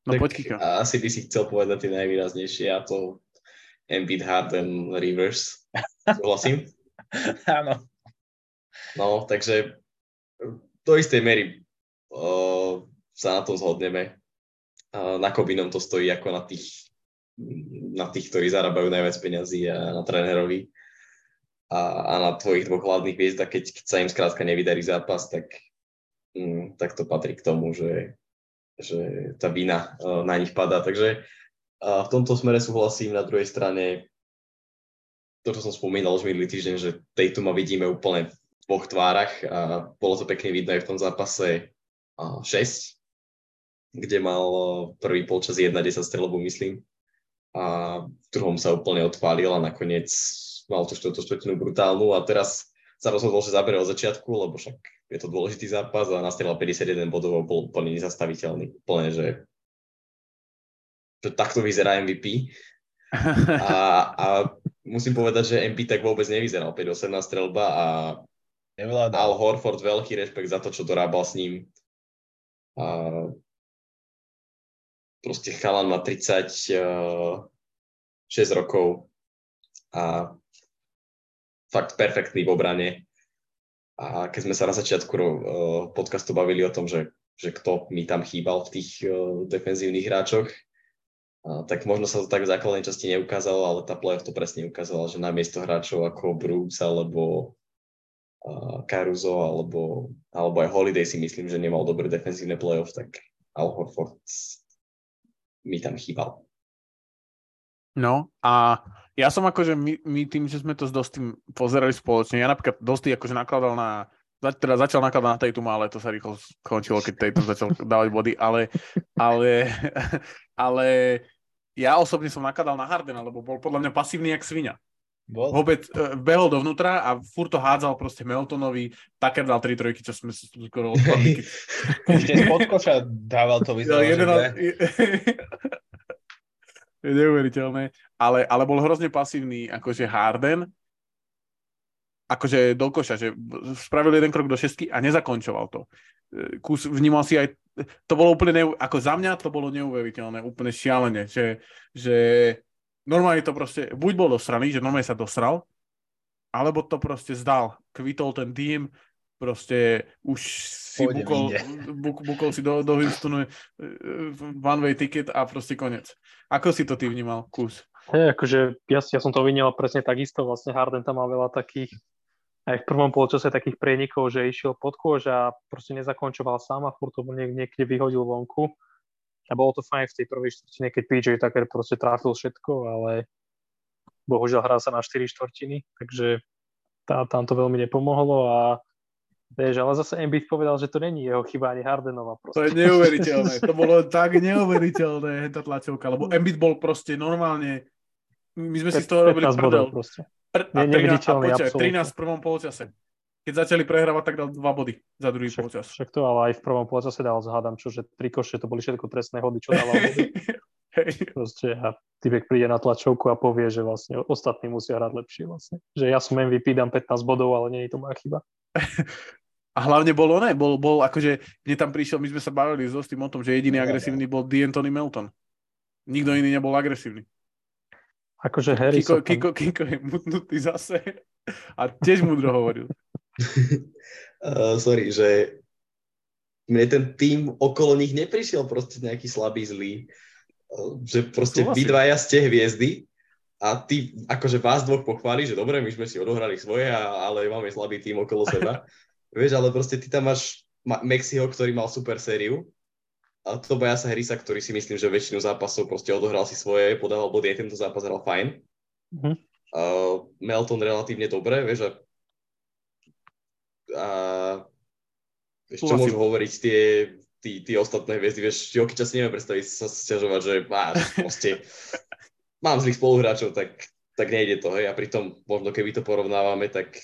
Speaker 1: No tak poď, Kika.
Speaker 3: Asi by si chcel povedať tie najvýraznejšie a to Embiid, Harden, Rivers. Súhlasím?
Speaker 4: Áno.
Speaker 3: No, takže do istej mery uh, sa na tom zhodneme. Uh, na Kobinom to stojí ako na tých, na tých, ktorí zarábajú najviac peňazí a na trénerovi a, a na tvojich dvoch hlavných hviezdach, keď, keď sa im skrátka nevydarí zápas, tak Mm, tak to patrí k tomu, že, že tá vina uh, na nich padá. Takže uh, v tomto smere súhlasím. Na druhej strane, to, čo som spomínal už minulý týždeň, že ma vidíme úplne v dvoch tvárach a bolo to pekne vidno aj v tom zápase uh, 6, kde mal prvý polčas 1-10 strelbu, myslím. A v druhom sa úplne odpálil a nakoniec mal tú štvrtú brutálnu a teraz sa rozhodol, že zabere od začiatku, lebo však je to dôležitý zápas a nastrelal 51 bodov a bol úplne nezastaviteľný. Úplne, že, že takto vyzerá MVP. A, a musím povedať, že MP tak vôbec nevyzeral 5-18 strelba a Al Horford veľký rešpekt za to, čo dorábal s ním. A proste chalan má 36 rokov a fakt perfektný v obrane. A keď sme sa na začiatku uh, podcastu bavili o tom, že, že kto mi tam chýbal v tých uh, defenzívnych hráčoch, tak možno sa to tak v základnej časti neukázalo, ale tá playoff to presne ukázala, že namiesto hráčov ako Brooks alebo Caruso alebo, alebo aj Holiday si myslím, že nemal dobré defenzívne playoff, tak Al Horford mi tam chýbal.
Speaker 1: No a ja som akože, my, my tým, že sme to s Dostým pozerali spoločne, ja napríklad Dostý akože nakladal na, teda začal nakladať na Tatum, ale to sa rýchlo skončilo, keď Tatum začal dávať body, ale, ale, ale ja osobne som nakladal na Hardena, lebo bol podľa mňa pasívny jak svinia.
Speaker 4: Bol?
Speaker 1: vôbec uh, behol dovnútra a furt to hádzal proste Meltonovi, Tucker dal tri trojky, čo sme skoro odpadli.
Speaker 4: Ešte spod koša dával to vyzeralo, ne?
Speaker 1: je neuveriteľné, ale, ale bol hrozne pasívny akože Harden, akože do koša, že spravil jeden krok do šestky a nezakončoval to. E, Kus vnímal si aj, to bolo úplne, neu, ako za mňa to bolo neuveriteľné, úplne šialené, že, že normálne to proste, buď bol dosraný, že normálne sa dosral, alebo to proste zdal, kvitol ten tým, proste už si bukol, buk, bukol si do, do Houstonu e, one way ticket a proste konec. Ako si to ty vnímal, kus?
Speaker 2: Hej, akože ja, ja som to videl presne takisto, vlastne Harden tam mal veľa takých, aj v prvom polčase takých prienikov, že išiel pod kôž a proste nezakončoval sám a furt to niek- niekde vyhodil vonku. A bolo to fajn v tej prvej štvrtine, keď PJ Tucker proste trafil všetko, ale bohužiaľ hral sa na 4 štvrtiny, takže tá, tam to veľmi nepomohlo a vieš, ale zase Embiid povedal, že to není jeho chyba ani Hardenova
Speaker 1: To
Speaker 2: proste.
Speaker 1: je neuveriteľné. To bolo tak neuveriteľné, tá tlačovka, lebo Embiid bol proste normálne, my sme si z toho robili
Speaker 2: 15 bodov
Speaker 1: prdel.
Speaker 2: proste. Ne-
Speaker 1: a 13, a počkaj,
Speaker 2: absolútne.
Speaker 1: 13 v prvom polčase. Keď začali prehrávať, tak dal dva body za druhý
Speaker 2: Však,
Speaker 1: polčas.
Speaker 2: však to ale aj v prvom polčase dal zhádam, čo, že tri koše, to boli všetko trestné hody, čo dával body.
Speaker 1: Hej.
Speaker 2: Proste a Tibek príde na tlačovku a povie, že vlastne ostatní musia hrať lepšie vlastne. Že ja som MVP, dám 15 bodov, ale nie je to moja chyba.
Speaker 1: A hlavne bol oné, bol, bol akože, mne tam prišiel, my sme sa bavili so tým o tom, že jediný agresívny bol D'Antoni Melton. Nikto iný nebol agresívny.
Speaker 2: Akože Harry
Speaker 1: Kiko. Kiko, Kiko je mutnutý zase a tiež múdro hovoril.
Speaker 3: uh, sorry, že mne ten tým okolo nich neprišiel proste nejaký slabý, zlý. Uh, že proste vy dvaja ste hviezdy a ty, akože vás dvoch pochváli, že dobre, my sme si odohrali svoje, a, ale máme slabý tým okolo seba. Vieš, ale proste ty tam máš Ma- Mexiho, ktorý mal super sériu a Tobiasa Harrisa, ktorý si myslím, že väčšinu zápasov proste odohral si svoje, podával body, aj tento zápas hral fajn.
Speaker 2: Mhm.
Speaker 3: Uh, Melton relatívne dobre, vieš, a, a vieš, čo môžu hovoriť tie, tí, tí ostatné hviezdy, vieš, Jokiča si neviem predstaviť sa stiažovať, že á, proste mám zlých spoluhráčov, tak, tak nejde to, hej, a pritom možno keby to porovnávame, tak,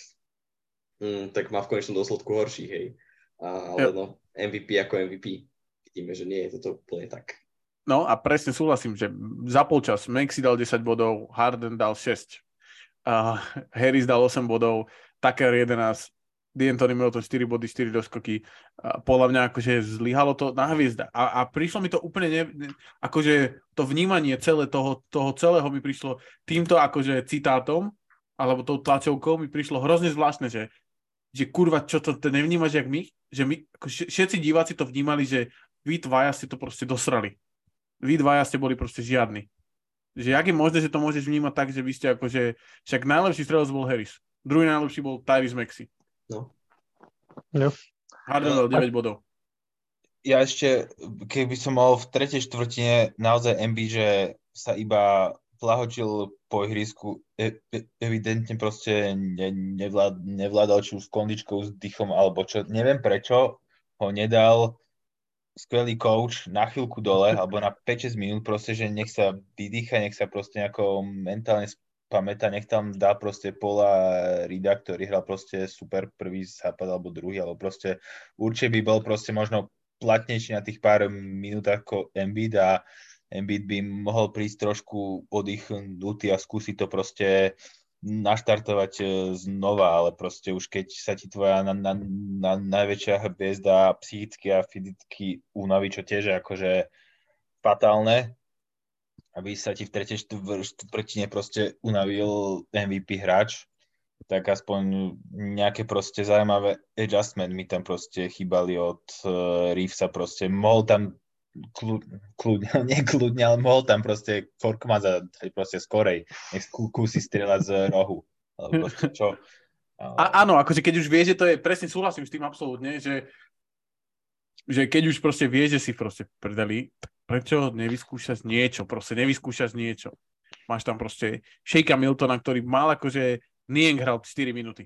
Speaker 3: mm, tak má v konečnom dôsledku horší, hej. A, ale no, MVP ako MVP. Vidíme, že nie je toto úplne tak.
Speaker 1: No a presne súhlasím, že za polčas Maxi dal 10 bodov, Harden dal 6, uh, Harris dal 8 bodov, Tucker 11, D'Antoni Melton 4 body, 4 doskoky. Uh, podľa mňa akože zlyhalo to na hviezda. A, a prišlo mi to úplne, ne, ne, akože to vnímanie celé toho, toho celého mi prišlo týmto akože citátom, alebo tou tlačovkou mi prišlo hrozne zvláštne, že, že kurva, čo to, nevnímaš jak my? Že my, všetci diváci to vnímali, že vy dvaja ste to proste dosrali vy dvaja ste boli proste žiadni. Že jak je možné, že to môžeš vnímať tak, že vy ste akože, však najlepší strelec bol Harris, druhý najlepší bol Tyrese Maxey.
Speaker 3: No.
Speaker 2: Jo.
Speaker 1: Harden mal 9 bodov.
Speaker 4: ja ešte, keby som mal v tretej štvrtine naozaj MB, že sa iba plahočil po ihrisku, e- e- evidentne proste ne, nevlád, nevládal či už s kondičkou, s dýchom, alebo čo, neviem prečo ho nedal skvelý coach na chvíľku dole, alebo na 5-6 minút proste, že nech sa vydýcha, nech sa proste nejako mentálne pamätá, nech tam dá proste Pola Rida, ktorý hral proste super prvý západ alebo druhý, alebo proste určite by bol proste možno platnejší na tých pár minút ako Embiid a Embiid by mohol prísť trošku oddychnutý a skúsiť to proste naštartovať e, znova, ale proste už keď sa ti tvoja na, na, na, najväčšia hviezda psychicky a fyzicky unaví, čo tiež je akože fatálne, aby sa ti v tretej štvr- štvrtine proste unavil MVP hráč, tak aspoň nejaké proste zaujímavé adjustment mi tam proste chýbali od uh, Reevesa proste. Mohol tam kľudne, nie kľudne, ale mohol tam proste Forkmaza dať proste skorej. Nech kúsi strieľať z rohu. Čo?
Speaker 1: A, áno, akože keď už vie, že to je, presne súhlasím s tým absolútne, že, že keď už proste vie, že si proste tak prečo nevyskúšať niečo, proste nevyskúšať niečo. Máš tam proste Shakea Miltona, ktorý mal akože Nieng hral 4 minúty.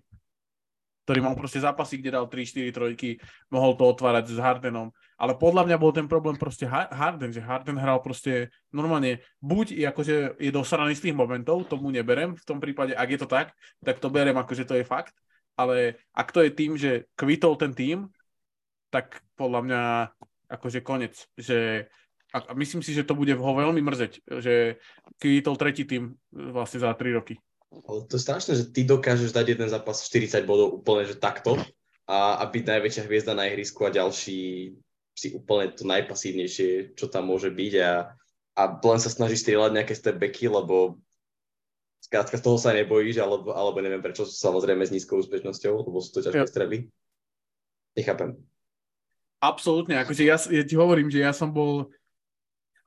Speaker 1: ktorý mal proste zápasy, kde dal 3-4 trojky, mohol to otvárať s Hardenom. Ale podľa mňa bol ten problém proste Harden, že Harden hral proste normálne, buď je akože je dosraný z tých momentov, tomu neberem, v tom prípade, ak je to tak, tak to berem akože to je fakt, ale ak to je tým, že kvitol ten tým, tak podľa mňa akože konec, že a myslím si, že to bude ho veľmi mrzeť, že kvitol tretí tým vlastne za 3 roky.
Speaker 3: To je strašné, že ty dokážeš dať jeden zápas 40 bodov úplne, že takto a, a byť najväčšia hviezda na ihrisku a ďalší si úplne to najpasívnejšie, čo tam môže byť a, a len sa snažíš strieľať nejaké stepbacky, lebo skrátka z toho sa nebojíš, alebo, alebo neviem prečo, samozrejme s nízkou úspešnosťou, lebo sú to ťažké ja. strely. Nechápem.
Speaker 1: Absolútne, akože ja, ja ti hovorím, že ja som bol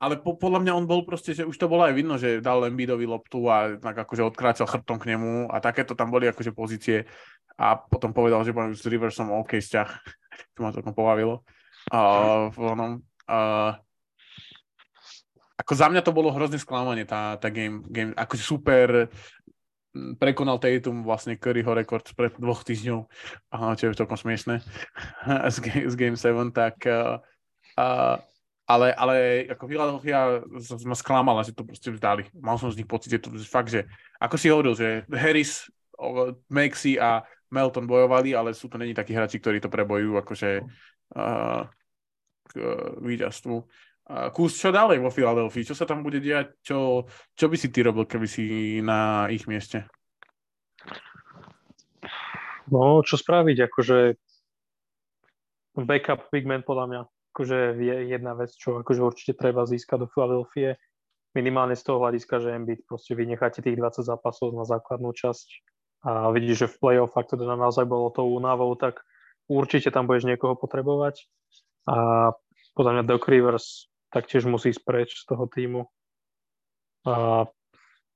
Speaker 1: ale po, podľa mňa on bol proste, že už to bolo aj vidno, že dal Embiidovi loptu a tak akože odkráčal chrbtom k nemu a takéto tam boli akože pozície a potom povedal, že s Riversom OK vzťah, čo ma to pobavilo. Uh, onom, uh, ako za mňa to bolo hrozné sklamanie, tá, tá game, game, akože super prekonal Tatum vlastne Curryho rekord pred dvoch týždňov, čo je celkom smiešné. Z, z Game 7, tak uh, uh, ale, ale ako Philadelphia ma sklamala, že to proste vzdali. Mal som z nich pocit, že to fakt, že ako si hovoril, že Harris, Maxi a Melton bojovali, ale sú to není takí hráči, ktorí to prebojujú akože uh, k víťazstvu. Kus, čo ďalej vo Filadelfii? Čo sa tam bude diať? Čo, čo by si ty robil, keby si na ich mieste?
Speaker 2: No, čo spraviť? Akože backup big man podľa mňa akože je jedna vec, čo akože určite treba získať do Filadelfie. Minimálne z toho hľadiska, že Embiid proste vynecháte tých 20 zápasov na základnú časť a vidíš, že v play-off, ak to teda naozaj bolo tou únavou, tak určite tam budeš niekoho potrebovať. A podľa mňa Doc Rivers taktiež musí ísť preč z toho týmu a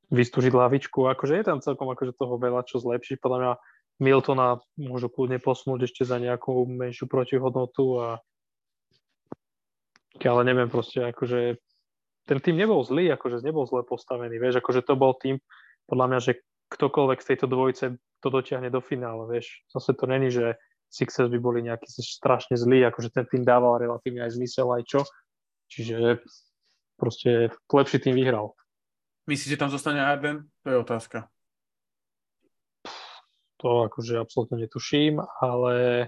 Speaker 2: vystúžiť lavičku. Akože je tam celkom akože toho veľa čo zlepšiť. Podľa mňa Miltona môžu kľudne posunúť ešte za nejakú menšiu protihodnotu a ale neviem proste, akože ten tým nebol zlý, akože nebol zle postavený, vieš, akože to bol tým, podľa mňa, že ktokoľvek z tejto dvojice to dotiahne do finále, vieš. Zase to není, že Sixers by boli nejaký strašne zlý, akože ten tým dával relatívne aj zmysel, aj čo. Čiže proste lepší tým vyhral.
Speaker 1: Myslíš, že tam zostane Arden? To je otázka.
Speaker 2: To akože absolútne netuším, ale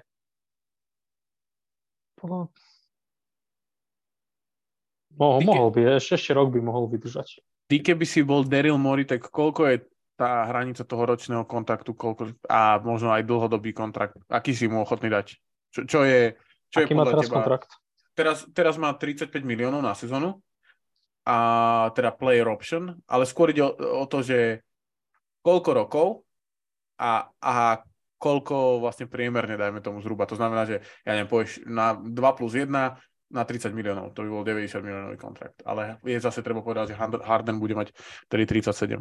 Speaker 2: Mohol, mohol by, ešte, ešte rok by mohol vydržať.
Speaker 1: Ty keby si bol Daryl Mori, tak koľko je tá hranica toho ročného kontaktu koľko, a možno aj dlhodobý kontrakt? Aký si mu ochotný dať? Čo, čo je, čo
Speaker 2: Aký je má teraz teba? kontrakt?
Speaker 1: Teraz, teraz má 35 miliónov na sezónu a teda player option, ale skôr ide o, o to, že koľko rokov a, a koľko vlastne priemerne, dajme tomu zhruba. To znamená, že ja neviem, povieš na 2 plus 1 na 30 miliónov, to by bol 90 miliónový kontrakt. Ale je zase treba povedať, že Harden bude mať tedy 37.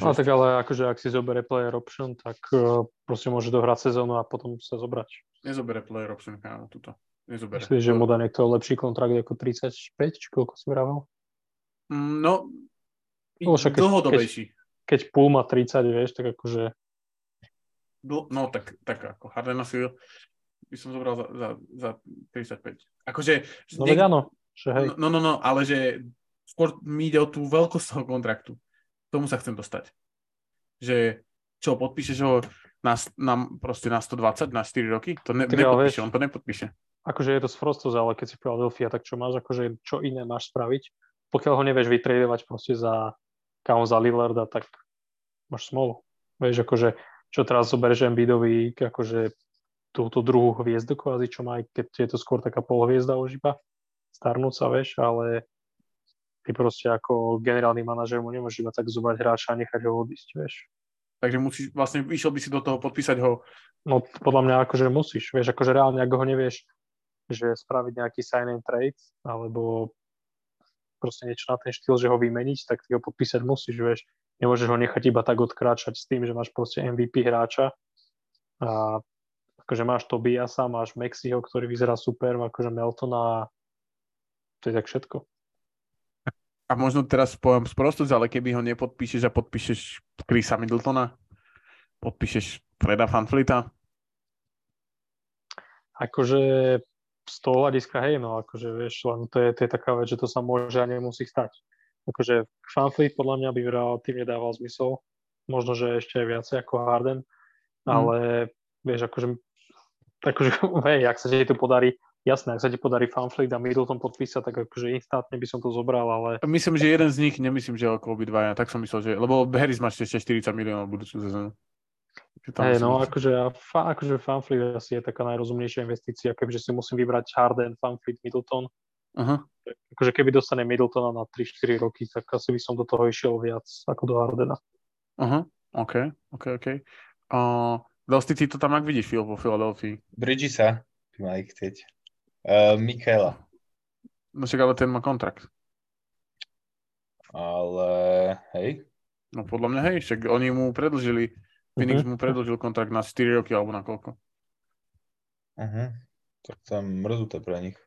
Speaker 2: No tak ale akože ak si zoberie player option, tak uh, proste môže dohrať sezónu a potom sa zobrať.
Speaker 1: Nezobere player option, kámo, tuto. Nezobere.
Speaker 2: Myslíš, že mu dá niekto lepší kontrakt ako 35, či koľko si vravel?
Speaker 1: Mm, no, no však keď, dlhodobejší.
Speaker 2: Keď, keď púl má 30, vieš, tak akože...
Speaker 1: No, tak, tak ako Harden asi by som zobral za, za, za 35. Akože...
Speaker 2: No niek- áno,
Speaker 1: že hej. No, no, no, ale že skôr mi ide o tú veľkosť toho kontraktu. Tomu sa chcem dostať. Že čo, podpíšeš ho na, na, proste na 120, na 4 roky? To ne, Ty, nepodpíše, vieš, on to nepodpíše.
Speaker 2: Akože je to sprostosť, ale keď si Philadelphia, tak čo máš, akože čo iné máš spraviť? Pokiaľ ho nevieš vytredovať proste za Kaon za Lillarda, tak máš smolu. Vieš, akože čo teraz zoberieš Embiidovi, akože túto druhú hviezdu kvázi, čo má, aj keď je to skôr taká polhviezda už iba, starnúca, vieš, ale ty proste ako generálny manažer mu nemôžeš iba tak zobrať hráča a nechať ho odísť, vieš.
Speaker 1: Takže musíš, vlastne išiel by si do toho podpísať ho?
Speaker 2: No podľa mňa akože musíš, vieš, akože reálne, ak ho nevieš, že spraviť nejaký sign and trade, alebo proste niečo na ten štýl, že ho vymeniť, tak ty ho podpísať musíš, vieš. Nemôžeš ho nechať iba tak odkráčať s tým, že máš proste MVP hráča a akože máš Tobiasa, máš Mexiho, ktorý vyzerá super, akože Meltona a to je tak všetko.
Speaker 1: A možno teraz poviem sprostosť, ale keby ho nepodpíšeš a podpíšeš Chrisa Middletona, podpíšeš predá Fanflita?
Speaker 2: Akože z toho hľadiska, hej, no akože vieš, len to je, to je taká vec, že to sa môže a nemusí stať. Akože Fanfleet podľa mňa by tým nedával zmysel, možno, že ešte aj viacej ako Harden, mm. ale vieš, akože, akože hej, ak sa ti to podarí, jasné, ak sa ti podarí Fanfleet a Middleton podpísať, tak akože instantne by som to zobral, ale...
Speaker 1: Myslím, že jeden z nich, nemyslím, že ako obidvaja, tak som myslel, že, lebo Harris má ešte 40 miliónov budúcu sezónu.
Speaker 2: Hej, no akože, fa, akože Fanfleet asi je taká najrozumnejšia investícia, keďže si musím vybrať Harden, Fanfleet, Middleton. Uh-huh. Akože keby dostane Middletona na 3-4 roky, tak asi by som do toho išiel viac ako do Hardena.
Speaker 1: Uh-huh. OK, OK, OK. Uh, Dosti, ty to tam ak vidíš Phil vo Filadelfii?
Speaker 4: Bridgesa má ich chcieť. Uh, Michaela.
Speaker 1: No však ale ten má kontrakt.
Speaker 4: Ale hej.
Speaker 1: No podľa mňa hej, však oni mu predlžili Phoenix uh-huh. mu predlžil kontrakt na 4 roky alebo na koľko.
Speaker 4: Uh-huh. Tak tam mrzúte pre nich.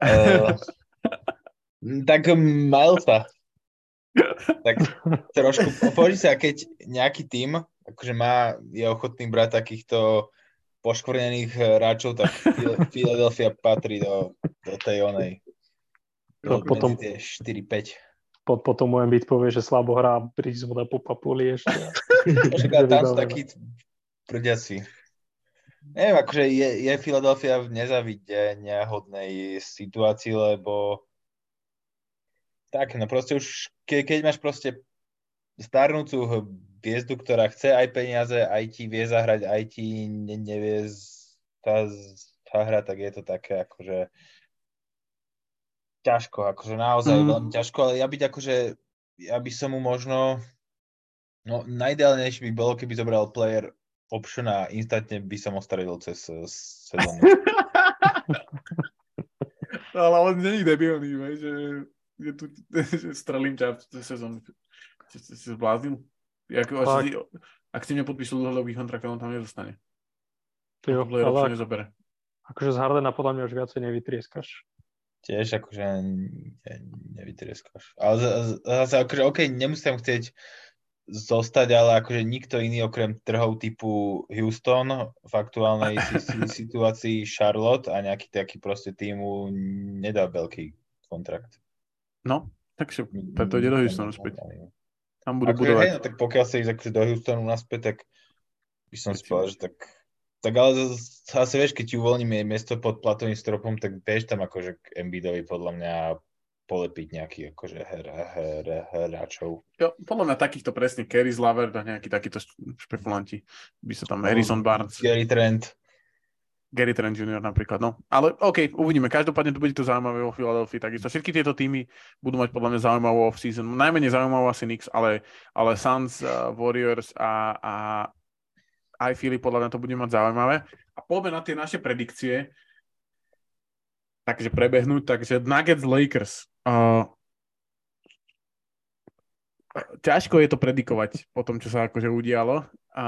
Speaker 4: uh, tak Milesa. Tak trošku, povedz sa, keď nejaký tým akože má, je ochotný brať takýchto poškvrnených hráčov, tak Philadelphia patrí do, do tej onej. Do, potom, tie 4-5
Speaker 2: po, potom môj byť povie, že slabo hrá, prísť mu na popapuli ešte.
Speaker 4: Počkaj, tam sú takí prďaci. Neviem, akože je, je Philadelphia v nezavidenia hodnej situácii, lebo tak, no proste už, ke, keď máš proste starnúcu hviezdu, ktorá chce aj peniaze, aj ti vie zahrať, aj ti ne, nevie tá, tá hra, tak je to také akože ťažko, akože naozaj mm. veľmi ťažko, ale ja byť akože, ja by som mu možno, no najideálnejšie by bolo, keby zobral player option a instantne by som ostaril cez sezónu.
Speaker 1: no, ale on není debilný, že, je tu, že strelím ťa cez sezónu. Si, si zbláznil? Ako, asi, ak si nepodpísal dlhodobý kontrakt, on tam nedostane.
Speaker 2: Jo, ale ak, akože z Hardena podľa mňa už viacej nevytrieskaš
Speaker 4: tiež akože ne, nevytrieskaš. Ale zase akože OK, nemusím chcieť zostať, ale akože nikto iný okrem trhov typu Houston v aktuálnej situácii Charlotte a nejaký taký proste týmu nedá veľký kontrakt.
Speaker 1: No, takže preto ide do Houstonu späť. Tam budú
Speaker 4: akože,
Speaker 1: budovať.
Speaker 4: Hej, no, tak pokiaľ sa ísť akože do Houstonu naspäť, tak by som si povedal, že tak tak ale zase vieš, keď ti uvoľníme miesto pod platovým stropom, tak vieš tam akože k Embiidovi podľa mňa polepiť nejaký akože her, her, hráčov.
Speaker 1: Jo, podľa mňa takýchto presne Kerry Slaver a nejakí takíto špekulanti by sa tam Harrison Barnes.
Speaker 4: Gary Trent.
Speaker 1: Gary Trent Jr. napríklad, no. Ale OK, uvidíme. Každopádne to bude to zaujímavé vo Philadelphia. Takisto všetky tieto týmy budú mať podľa mňa zaujímavú off-season. Najmenej zaujímavú asi Knicks, ale, ale Suns, uh, Warriors a, a, aj Filip, podľa mňa to bude mať zaujímavé. A poďme na tie naše predikcie. Takže prebehnúť. Takže Nuggets Lakers. Uh, ťažko je to predikovať po tom, čo sa akože udialo. A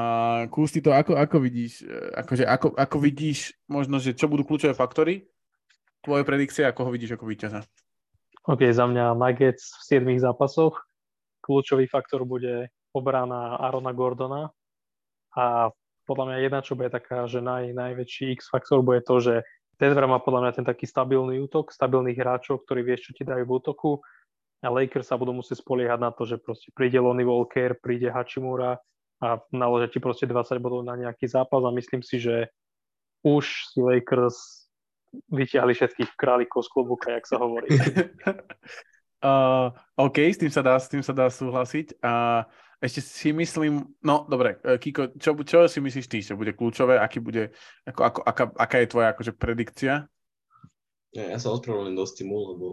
Speaker 1: Kús, ty to ako, ako vidíš? E, akože ako, ako vidíš možno, že čo budú kľúčové faktory? Tvoje predikcie, ako ho vidíš ako víťaza?
Speaker 2: OK, za mňa Nuggets v 7 zápasoch. Kľúčový faktor bude obrana Arona Gordona, a podľa mňa jedna, čo bude taká, že naj, najväčší X-faktor bude to, že Denver má podľa mňa ten taký stabilný útok, stabilných hráčov, ktorí vieš, čo ti dajú v útoku a Lakers sa budú musieť spoliehať na to, že proste príde Lonnie Walker, príde Hachimura a naložia ti proste 20 bodov na nejaký zápas a myslím si, že už si Lakers vyťahli všetkých králikov z klobúka, jak sa hovorí.
Speaker 1: uh, OK, s tým sa dá, s tým sa dá súhlasiť. A uh, ešte si myslím, no dobre, e, Kiko, čo, čo si myslíš ty, čo bude kľúčové, aký bude, ako, ako, aká, aká je tvoja akože predikcia?
Speaker 3: Ja, ja sa ospravedlňujem do stimu, lebo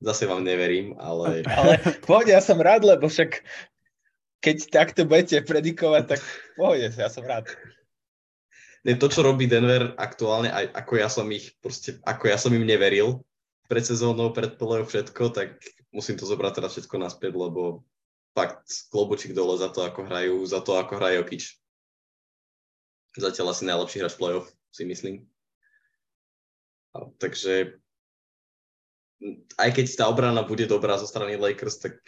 Speaker 3: zase vám neverím, ale...
Speaker 4: ale pohode, ja som rád, lebo však keď takto budete predikovať, tak pohode, ja som rád.
Speaker 3: Ne, to, čo robí Denver aktuálne, aj ako ja som ich proste, ako ja som im neveril pred sezónou, pred play všetko, tak musím to zobrať teraz všetko naspäť, lebo fakt klobučík dole za to, ako hrajú, za to, ako hrajú Jokic. Zatiaľ asi najlepší hráč playoff, si myslím. A, takže aj keď tá obrana bude dobrá zo strany Lakers, tak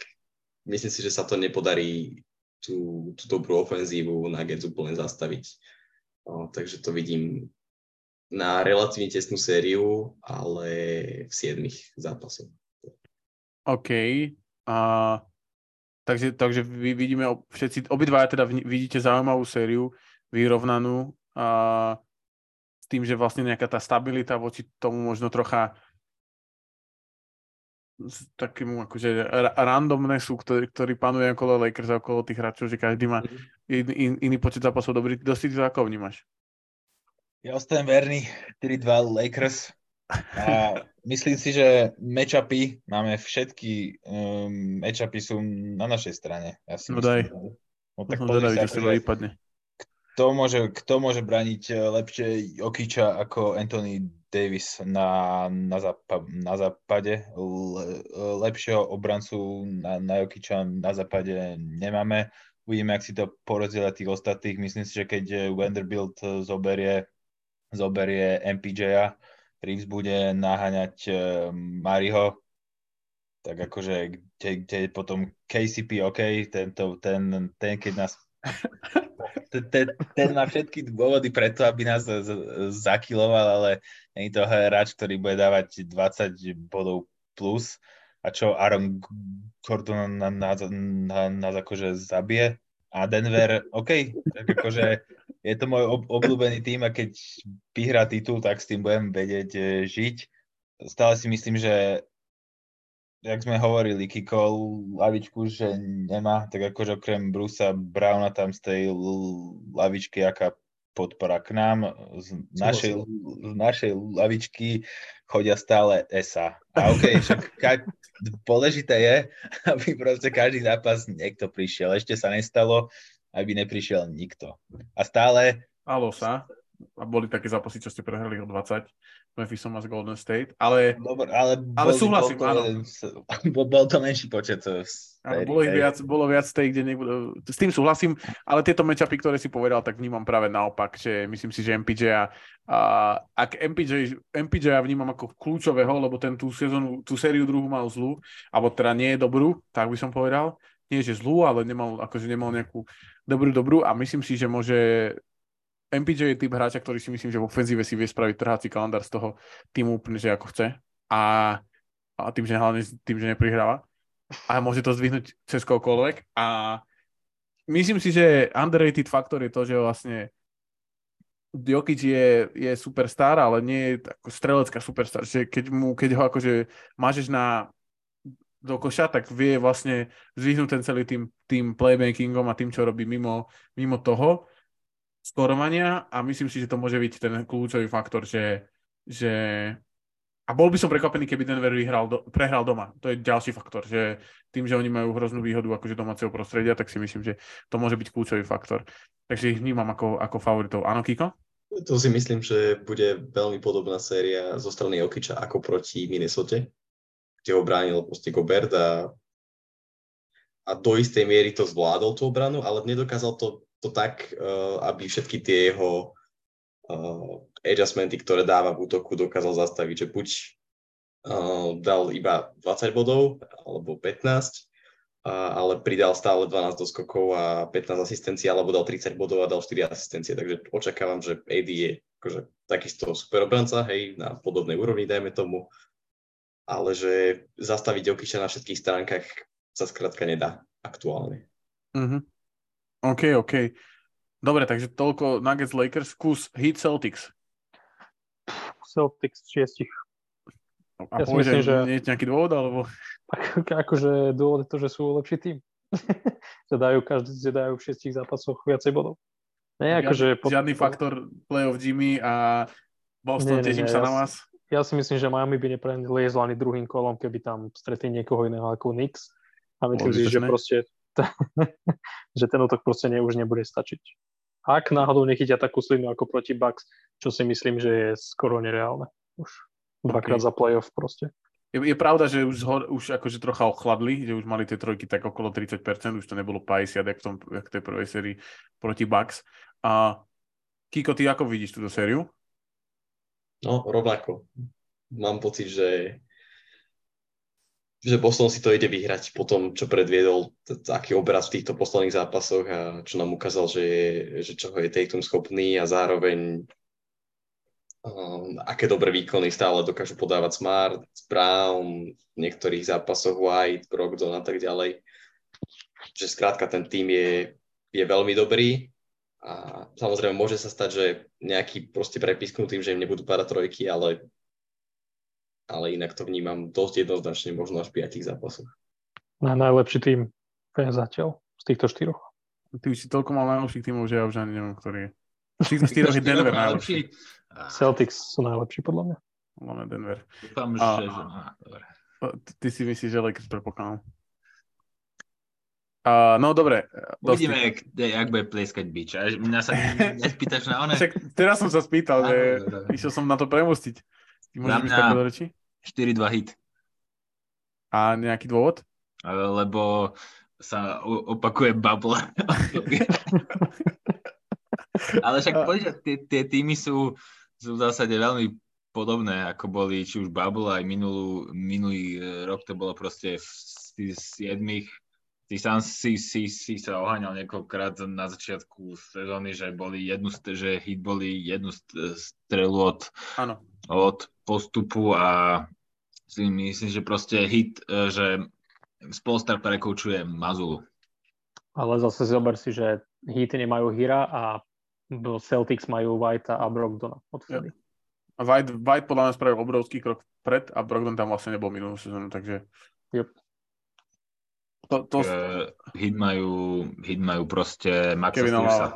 Speaker 3: myslím si, že sa to nepodarí tú, tú dobrú ofenzívu Nuggets úplne zastaviť. No, takže to vidím na relatívne tesnú sériu, ale v siedmých zápasoch.
Speaker 1: OK. A, takže, takže vy vidíme, všetci, obidva teda vidíte zaujímavú sériu, vyrovnanú a s tým, že vlastne nejaká tá stabilita voči tomu možno trocha takému akože randomnessu, ktorý, ktorý panuje okolo Lakers a okolo tých hráčov, že každý má mhm. in, in, iný počet zápasov dobrý. Dosť to ako vnímaš?
Speaker 4: Ja ostajem verný 4-2 Lakers a myslím si, že matchupy, máme všetky um, matchupy sú na našej strane. Ja si
Speaker 1: no daj.
Speaker 4: No tak pozri sa,
Speaker 1: akože, vypadne.
Speaker 4: Kto môže, kto môže braniť eh, lepšie Jokiča ako Anthony Davis na, na, zapa- na západe. lepšieho obrancu na, na Jokiča na západe nemáme. Uvidíme, ak si to porozdiela tých ostatných. Myslím si, že keď Vanderbilt zoberie, zoberie MPJ-a, Reeves bude naháňať uh, Mariho, tak akože kde, kde potom KCP, OK, tento, ten, ten, keď nás ten, ten má všetky dôvody preto, aby nás zakiloval, ale nie je to hráč, ktorý bude dávať 20 bodov plus a čo Aaron Gordon na, nás akože zabije. A Denver, OK, tak akože je to môj ob, obľúbený tým a keď vyhrá titul, tak s tým budem vedieť e, žiť. Stále si myslím, že jak sme hovorili, kikol lavičku, že nemá, tak akože okrem Brusa Browna tam z tej lavičky, aká podpora k nám, z našej, z našej lavičky chodia stále SA. A OK, však ka- dôležité je, aby proste každý zápas niekto prišiel. Ešte sa nestalo, aby neprišiel nikto. A stále...
Speaker 1: Halo sa a boli také zápasy, čo ste prehrali o 20 Memphisom a z Golden State, ale,
Speaker 4: Dobre, ale,
Speaker 1: ale súhlasím,
Speaker 4: bol to,
Speaker 1: áno.
Speaker 4: Bol, bol to menší počet. Eh,
Speaker 1: áno, bolo, ich viac, bolo viac tej, kde nebudú, s tým súhlasím, ale tieto matchupy, ktoré si povedal, tak vnímam práve naopak, že myslím si, že MPJ a, a ak MPJ, MPJ ja vnímam ako kľúčového, lebo ten tú sezónu, tú sériu druhú mal zlú, alebo teda nie je dobrú, tak by som povedal, nie že zlú, ale nemal, akože nemal nejakú dobrú, dobrú a myslím si, že môže MPJ je typ hráča, ktorý si myslím, že v ofenzíve si vie spraviť trhací kalendár z toho týmu úplne, že ako chce. A, a tým, že hlavne tým, že neprihráva. A môže to zdvihnúť cez kohokoľvek. A myslím si, že underrated faktor je to, že vlastne Jokic je, je superstar, ale nie je ako strelecká superstar. Že keď, mu, keď ho akože mážeš na do koša, tak vie vlastne zvyhnúť ten celý tým, tým playmakingom a tým, čo robí mimo, mimo toho skorovania a myslím si, že to môže byť ten kľúčový faktor, že, že a bol by som prekvapený, keby Denver vyhral do, prehral doma. To je ďalší faktor, že tým, že oni majú hroznú výhodu akože domáceho prostredia, tak si myslím, že to môže byť kľúčový faktor. Takže ich vnímam ako, ako favoritov. Áno, Kiko?
Speaker 3: To si myslím, že bude veľmi podobná séria zo strany Okiča ako proti Minnesota, kde ho bránil proste Gobert a, a do istej miery to zvládol tú obranu, ale nedokázal to to tak, uh, aby všetky tie jeho uh, adjustmenty, ktoré dáva v útoku, dokázal zastaviť, že buď uh, dal iba 20 bodov alebo 15, uh, ale pridal stále 12 doskokov a 15 asistencií, alebo dal 30 bodov a dal 4 asistencie. Takže očakávam, že AD je akože takisto super obranca, hej, na podobnej úrovni, dajme tomu, ale že zastaviť Jokiča na všetkých stránkach sa skrátka nedá aktuálne.
Speaker 1: Mm-hmm. OK, OK. Dobre, takže toľko Nuggets Lakers, kus Heat Celtics.
Speaker 2: Celtics šiestich.
Speaker 1: A ja povie, myslím, že nie je nejaký dôvod, alebo?
Speaker 2: Tak, akože dôvod je to, že sú lepší tým. že dajú každý, že dajú v šiestich zápasoch viacej bodov.
Speaker 1: Nie, žiadny, akože pod... žiadny faktor playoff Jimmy a Boston, teším sa ja na vás.
Speaker 2: Ja si myslím, že Miami by nepreliezol ani druhým kolom, keby tam stretli niekoho iného ako Knicks. A myslím si, že proste že ten útok proste ne, už nebude stačiť. Ak náhodou nechytia takú slinu ako proti Bucks, čo si myslím, že je skoro nereálne. Už dvakrát okay. za playoff proste.
Speaker 1: Je, je pravda, že už, zhor, už akože trocha ochladli, že už mali tie trojky tak okolo 30%, už to nebolo 50, jak v, tom, jak v tej prvej sérii proti Bucks. A Kiko, ty ako vidíš túto sériu?
Speaker 3: No, rovnako. Mám pocit, že že Boston si to ide vyhrať po tom, čo predviedol, t- aký obraz v týchto posledných zápasoch a čo nám ukázal, že, je, že čoho je Tatum schopný a zároveň um, aké dobré výkony stále dokážu podávať Smart, Brown, v niektorých zápasoch White, Brogdon a tak ďalej. Že skrátka ten tým je, je veľmi dobrý a samozrejme môže sa stať, že nejaký proste prepisknutý, že im nebudú padať trojky, ale ale inak to vnímam dosť jednoznačne možno až v 5 zápasoch.
Speaker 2: Na najlepší tým zatiaľ z týchto štyroch.
Speaker 1: Ty už si toľko mal najlepších týmov, že ja už ani neviem, ktorý je. Z týchto štyroch je Denver najlepší.
Speaker 2: Celtics sú najlepší podľa mňa.
Speaker 1: Máme Denver.
Speaker 4: Dúfam,
Speaker 1: A-
Speaker 4: že...
Speaker 1: Ty si myslíš, že Lakers prepokladám. Uh, no dobre. dosť.
Speaker 4: Uvidíme, jak, jak bude plieskať bič. A mňa sa nespýtaš na one?
Speaker 1: Však teraz som sa spýtal, že išiel som na to premostiť. Ty môžeš byť
Speaker 4: mňa-
Speaker 1: také do reči?
Speaker 4: 4-2 hit.
Speaker 1: A nejaký dôvod?
Speaker 4: Lebo sa opakuje bubble. Ale však poďme, tie, tie týmy sú, sú v zásade veľmi podobné, ako boli či už Bubble, aj minulú, minulý e, rok to bolo proste v z siedmých. Ty sám si, si, si sa oháňal niekoľkokrát na začiatku sezóny, že boli jednu, že hit boli jednu st- strelu od,
Speaker 1: Áno.
Speaker 4: Od postupu a si myslím, že proste hit, e, že Spolstar prekoučuje Mazulu.
Speaker 2: Ale zase zober si, že Heat nemajú Hira a Celtics majú Whitea a Brogdona odvtedy.
Speaker 1: A White, White podľa mňa spravil obrovský krok vpred a Brogdon tam vlastne nebol minulú sezónu, takže...
Speaker 2: Yep.
Speaker 1: To, to,
Speaker 4: Uh, hit majú, hit majú proste Maxa Strusa.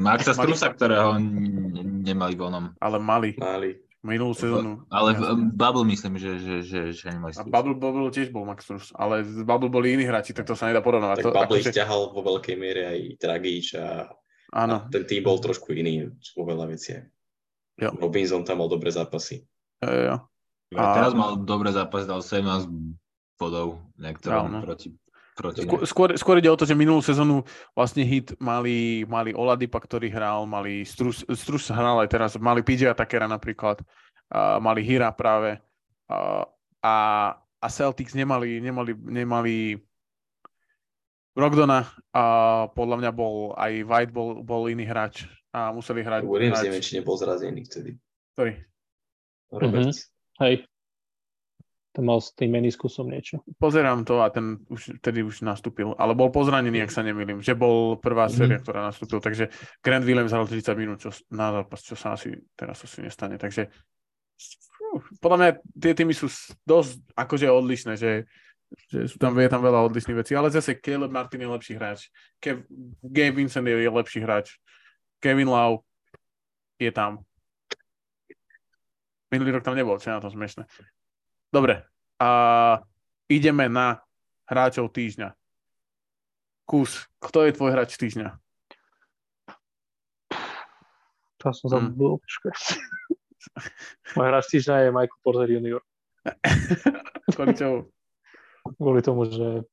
Speaker 4: Maxa Strusa, ktorého n- nemali vonom.
Speaker 1: ale mali
Speaker 3: Mali.
Speaker 1: Minulú sezónu.
Speaker 4: Ale v,
Speaker 1: Jasne.
Speaker 4: Bubble myslím, že, že, že, že nemali
Speaker 1: A. Bubble, Bubble tiež bol Max Strus, ale z Bubble boli iní hráči, tak to sa nedá porovnávať.
Speaker 3: Tak
Speaker 1: To,
Speaker 3: Bubble ich
Speaker 1: akože,
Speaker 3: ťahal vo veľkej miere aj Dragič a, a
Speaker 1: áno,
Speaker 3: ten tým bol trošku iný vo veľa veciach.
Speaker 1: Jo.
Speaker 3: Robinson tam mal dobré zápasy.
Speaker 1: jo, jo.
Speaker 4: A
Speaker 1: a-
Speaker 4: teraz mal dobré zápas, dal 17 bodov niektorom proti, proti
Speaker 1: Skôr, skôr, skôr ide o to, že minulú sezónu vlastne hit mali, mali Oladipa, ktorý hral, mali Strus, Strus hral aj teraz, mali PJ Atakera napríklad, a mali Hira práve a, a, a Celtics nemali, nemali, nemali Brogdona a podľa mňa bol aj White bol, bol iný hráč a museli hrať.
Speaker 3: Williams
Speaker 1: hrať
Speaker 3: neviem, či nebol zrazený vtedy.
Speaker 1: ktorý?
Speaker 3: Roberts.
Speaker 2: Hej. To mal s tým meniskusom niečo.
Speaker 1: Pozerám to a ten už, vtedy už nastúpil, ale bol pozranený, ak sa nemýlim, že bol prvá
Speaker 3: Mhm.
Speaker 1: séria, ktorá nastúpil, takže Grant Williams hral 30 minút čo, na zápas, čo sa asi teraz asi nestane, takže podľa mňa tie týmy sú dosť akože odlišné, že, že sú tam, je tam veľa odlišných vecí, ale zase Caleb Martin je lepší hráč, Kev, Gabe Vincent je, je lepší hráč, Kevin Lau je tam. Minulý rok tam nebol, čo je na tom smiešne. Dobre, a ideme na hráčov týždňa. Kus, kto je tvoj hráč týždňa?
Speaker 2: To som zabudol. počkaj. Môj hráč týždňa je Michael Porter Jr.
Speaker 1: Kvôli čomu?
Speaker 2: Kvôli tomu, že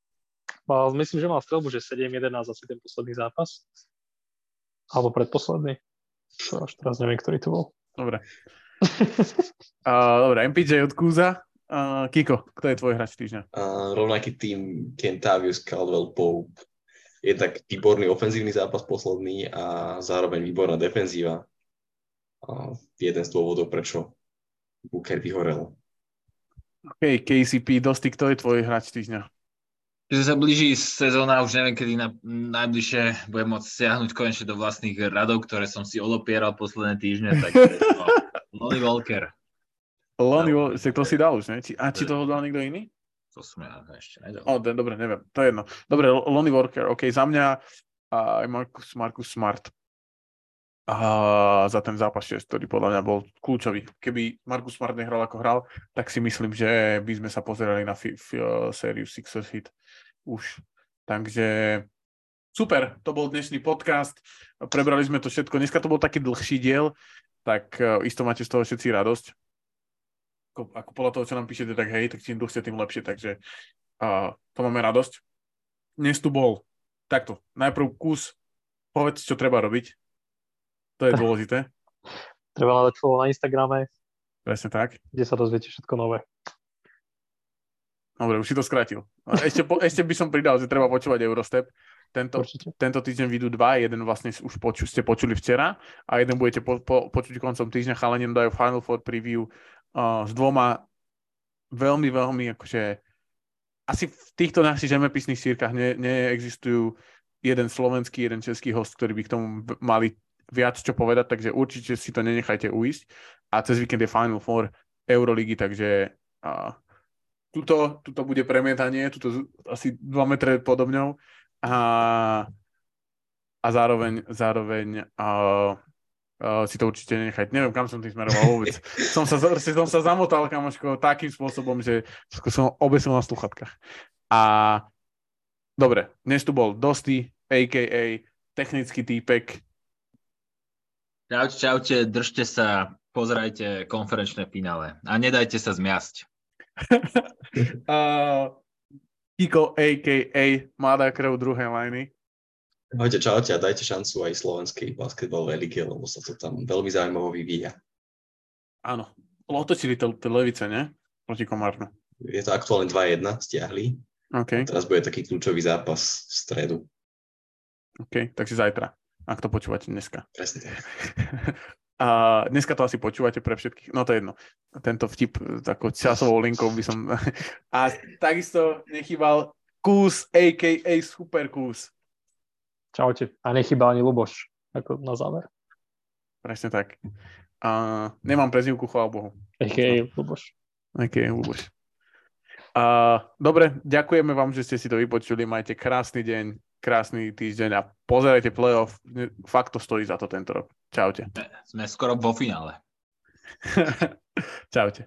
Speaker 2: mal, myslím, že mal strelbu, že 7-11 asi ten posledný zápas. Alebo predposledný. To až teraz neviem, ktorý to bol.
Speaker 1: Dobre. Uh, dobre, MPJ od Kúza. Uh, Kiko, kto je tvoj hráč týždňa?
Speaker 3: A rovnaký tým Kentavius Caldwell Pope. Je tak výborný ofenzívny zápas posledný a zároveň výborná defenzíva. A jeden z dôvodov, prečo Booker vyhorel.
Speaker 1: OK, KCP, Dosti, kto je tvoj hráč týždňa?
Speaker 4: Keďže sa blíži sezóna, už neviem, kedy na, najbližšie budem môcť siahnuť konečne do vlastných radov, ktoré som si odopieral posledné týždne, tak no, Lonnie Walker.
Speaker 1: Lonnie,
Speaker 4: No.
Speaker 1: Wal- však to si dal už, ne? Či, a či toho dal niekto iný?
Speaker 4: To som ja ešte nedal.
Speaker 1: O, de, dobre, neviem, to je jedno. Dobre, L- Lonnie Walker, OK, za mňa a aj Marcus, Marcus Smart a za ten zápas 6, ktorý podľa mňa bol kľúčový. Keby Marcus Smart nehral ako hral, tak si myslím, že by sme sa pozerali na fi, fi, uh, sériu Sixers Hit už. Takže super, to bol dnešný podcast. Prebrali sme to všetko. Dneska to bol taký dlhší diel, tak uh, isto máte z toho všetci radosť. Ako, ako podľa toho, čo nám píšete, tak hej, tak čím dlhšie, tým lepšie. Takže uh, to máme radosť. Dnes tu bol takto. Najprv kus, povedz, čo treba robiť. To je dôležité.
Speaker 2: Treba hľadať follow na Instagrame,
Speaker 1: Presne tak.
Speaker 2: kde sa dozviete všetko nové.
Speaker 1: Dobre, už si to skratil. Ešte, po, ešte by som pridal, že treba počúvať Eurostep. Tento,
Speaker 2: Určite.
Speaker 1: tento týždeň vidú dva, jeden vlastne už poču, ste počuli včera a jeden budete po, po, počuť koncom týždňa. Nám dajú Final Four preview uh, s dvoma veľmi, veľmi akože asi v týchto našich zemepisných sírkach ne, neexistujú jeden slovenský, jeden český host, ktorý by k tomu mali viac čo povedať, takže určite si to nenechajte uísť. A cez víkend je Final Four Euroligy, takže uh, tuto, tuto bude premietanie, tuto asi 2 metre podo mňou a, a zároveň, zároveň uh, uh, si to určite nenechať. Neviem, kam som tým smeroval vôbec. som, sa, som sa zamotal, kamoško, takým spôsobom, že som obesil na sluchatkách. A dobre, dnes tu bol Dosti, a.k.a. technický týpek.
Speaker 5: Čaute, čaute, držte sa, pozerajte konferenčné finále a nedajte sa zmiasť.
Speaker 1: uh, Kiko, a.k.a. Mladá krv druhej liny.
Speaker 3: Ahojte, čaute a dajte šancu aj slovenskej basketbalovej lige, lebo sa to tam veľmi zaujímavo vyvíja.
Speaker 1: Áno, otočili to levice, ne? Proti Komárnu.
Speaker 3: Je to aktuálne 2-1, stiahli.
Speaker 1: OK,
Speaker 3: Teraz bude taký kľúčový zápas v stredu.
Speaker 1: OK, takže zajtra, ak to počúvate dneska.
Speaker 3: Presne tak.
Speaker 1: A dneska to asi počúvate pre všetkých, no to je jedno. Tento vtip takou časovou linkou by som... A takisto nechýbal Kús, a.k.a. Super Kús.
Speaker 2: Čaute. A nechyba ani Luboš, ako na záver.
Speaker 1: Presne tak. A nemám prezivku, chvála Bohu.
Speaker 2: A.k.a. Luboš.
Speaker 1: A.k.a. Luboš. A, dobre, ďakujeme vám, že ste si to vypočuli. Majte krásny deň, krásny týždeň a pozerajte playoff. Fakt to stojí za to tento rok. Čaute.
Speaker 5: Sme skoro vo finále.
Speaker 1: Čaute.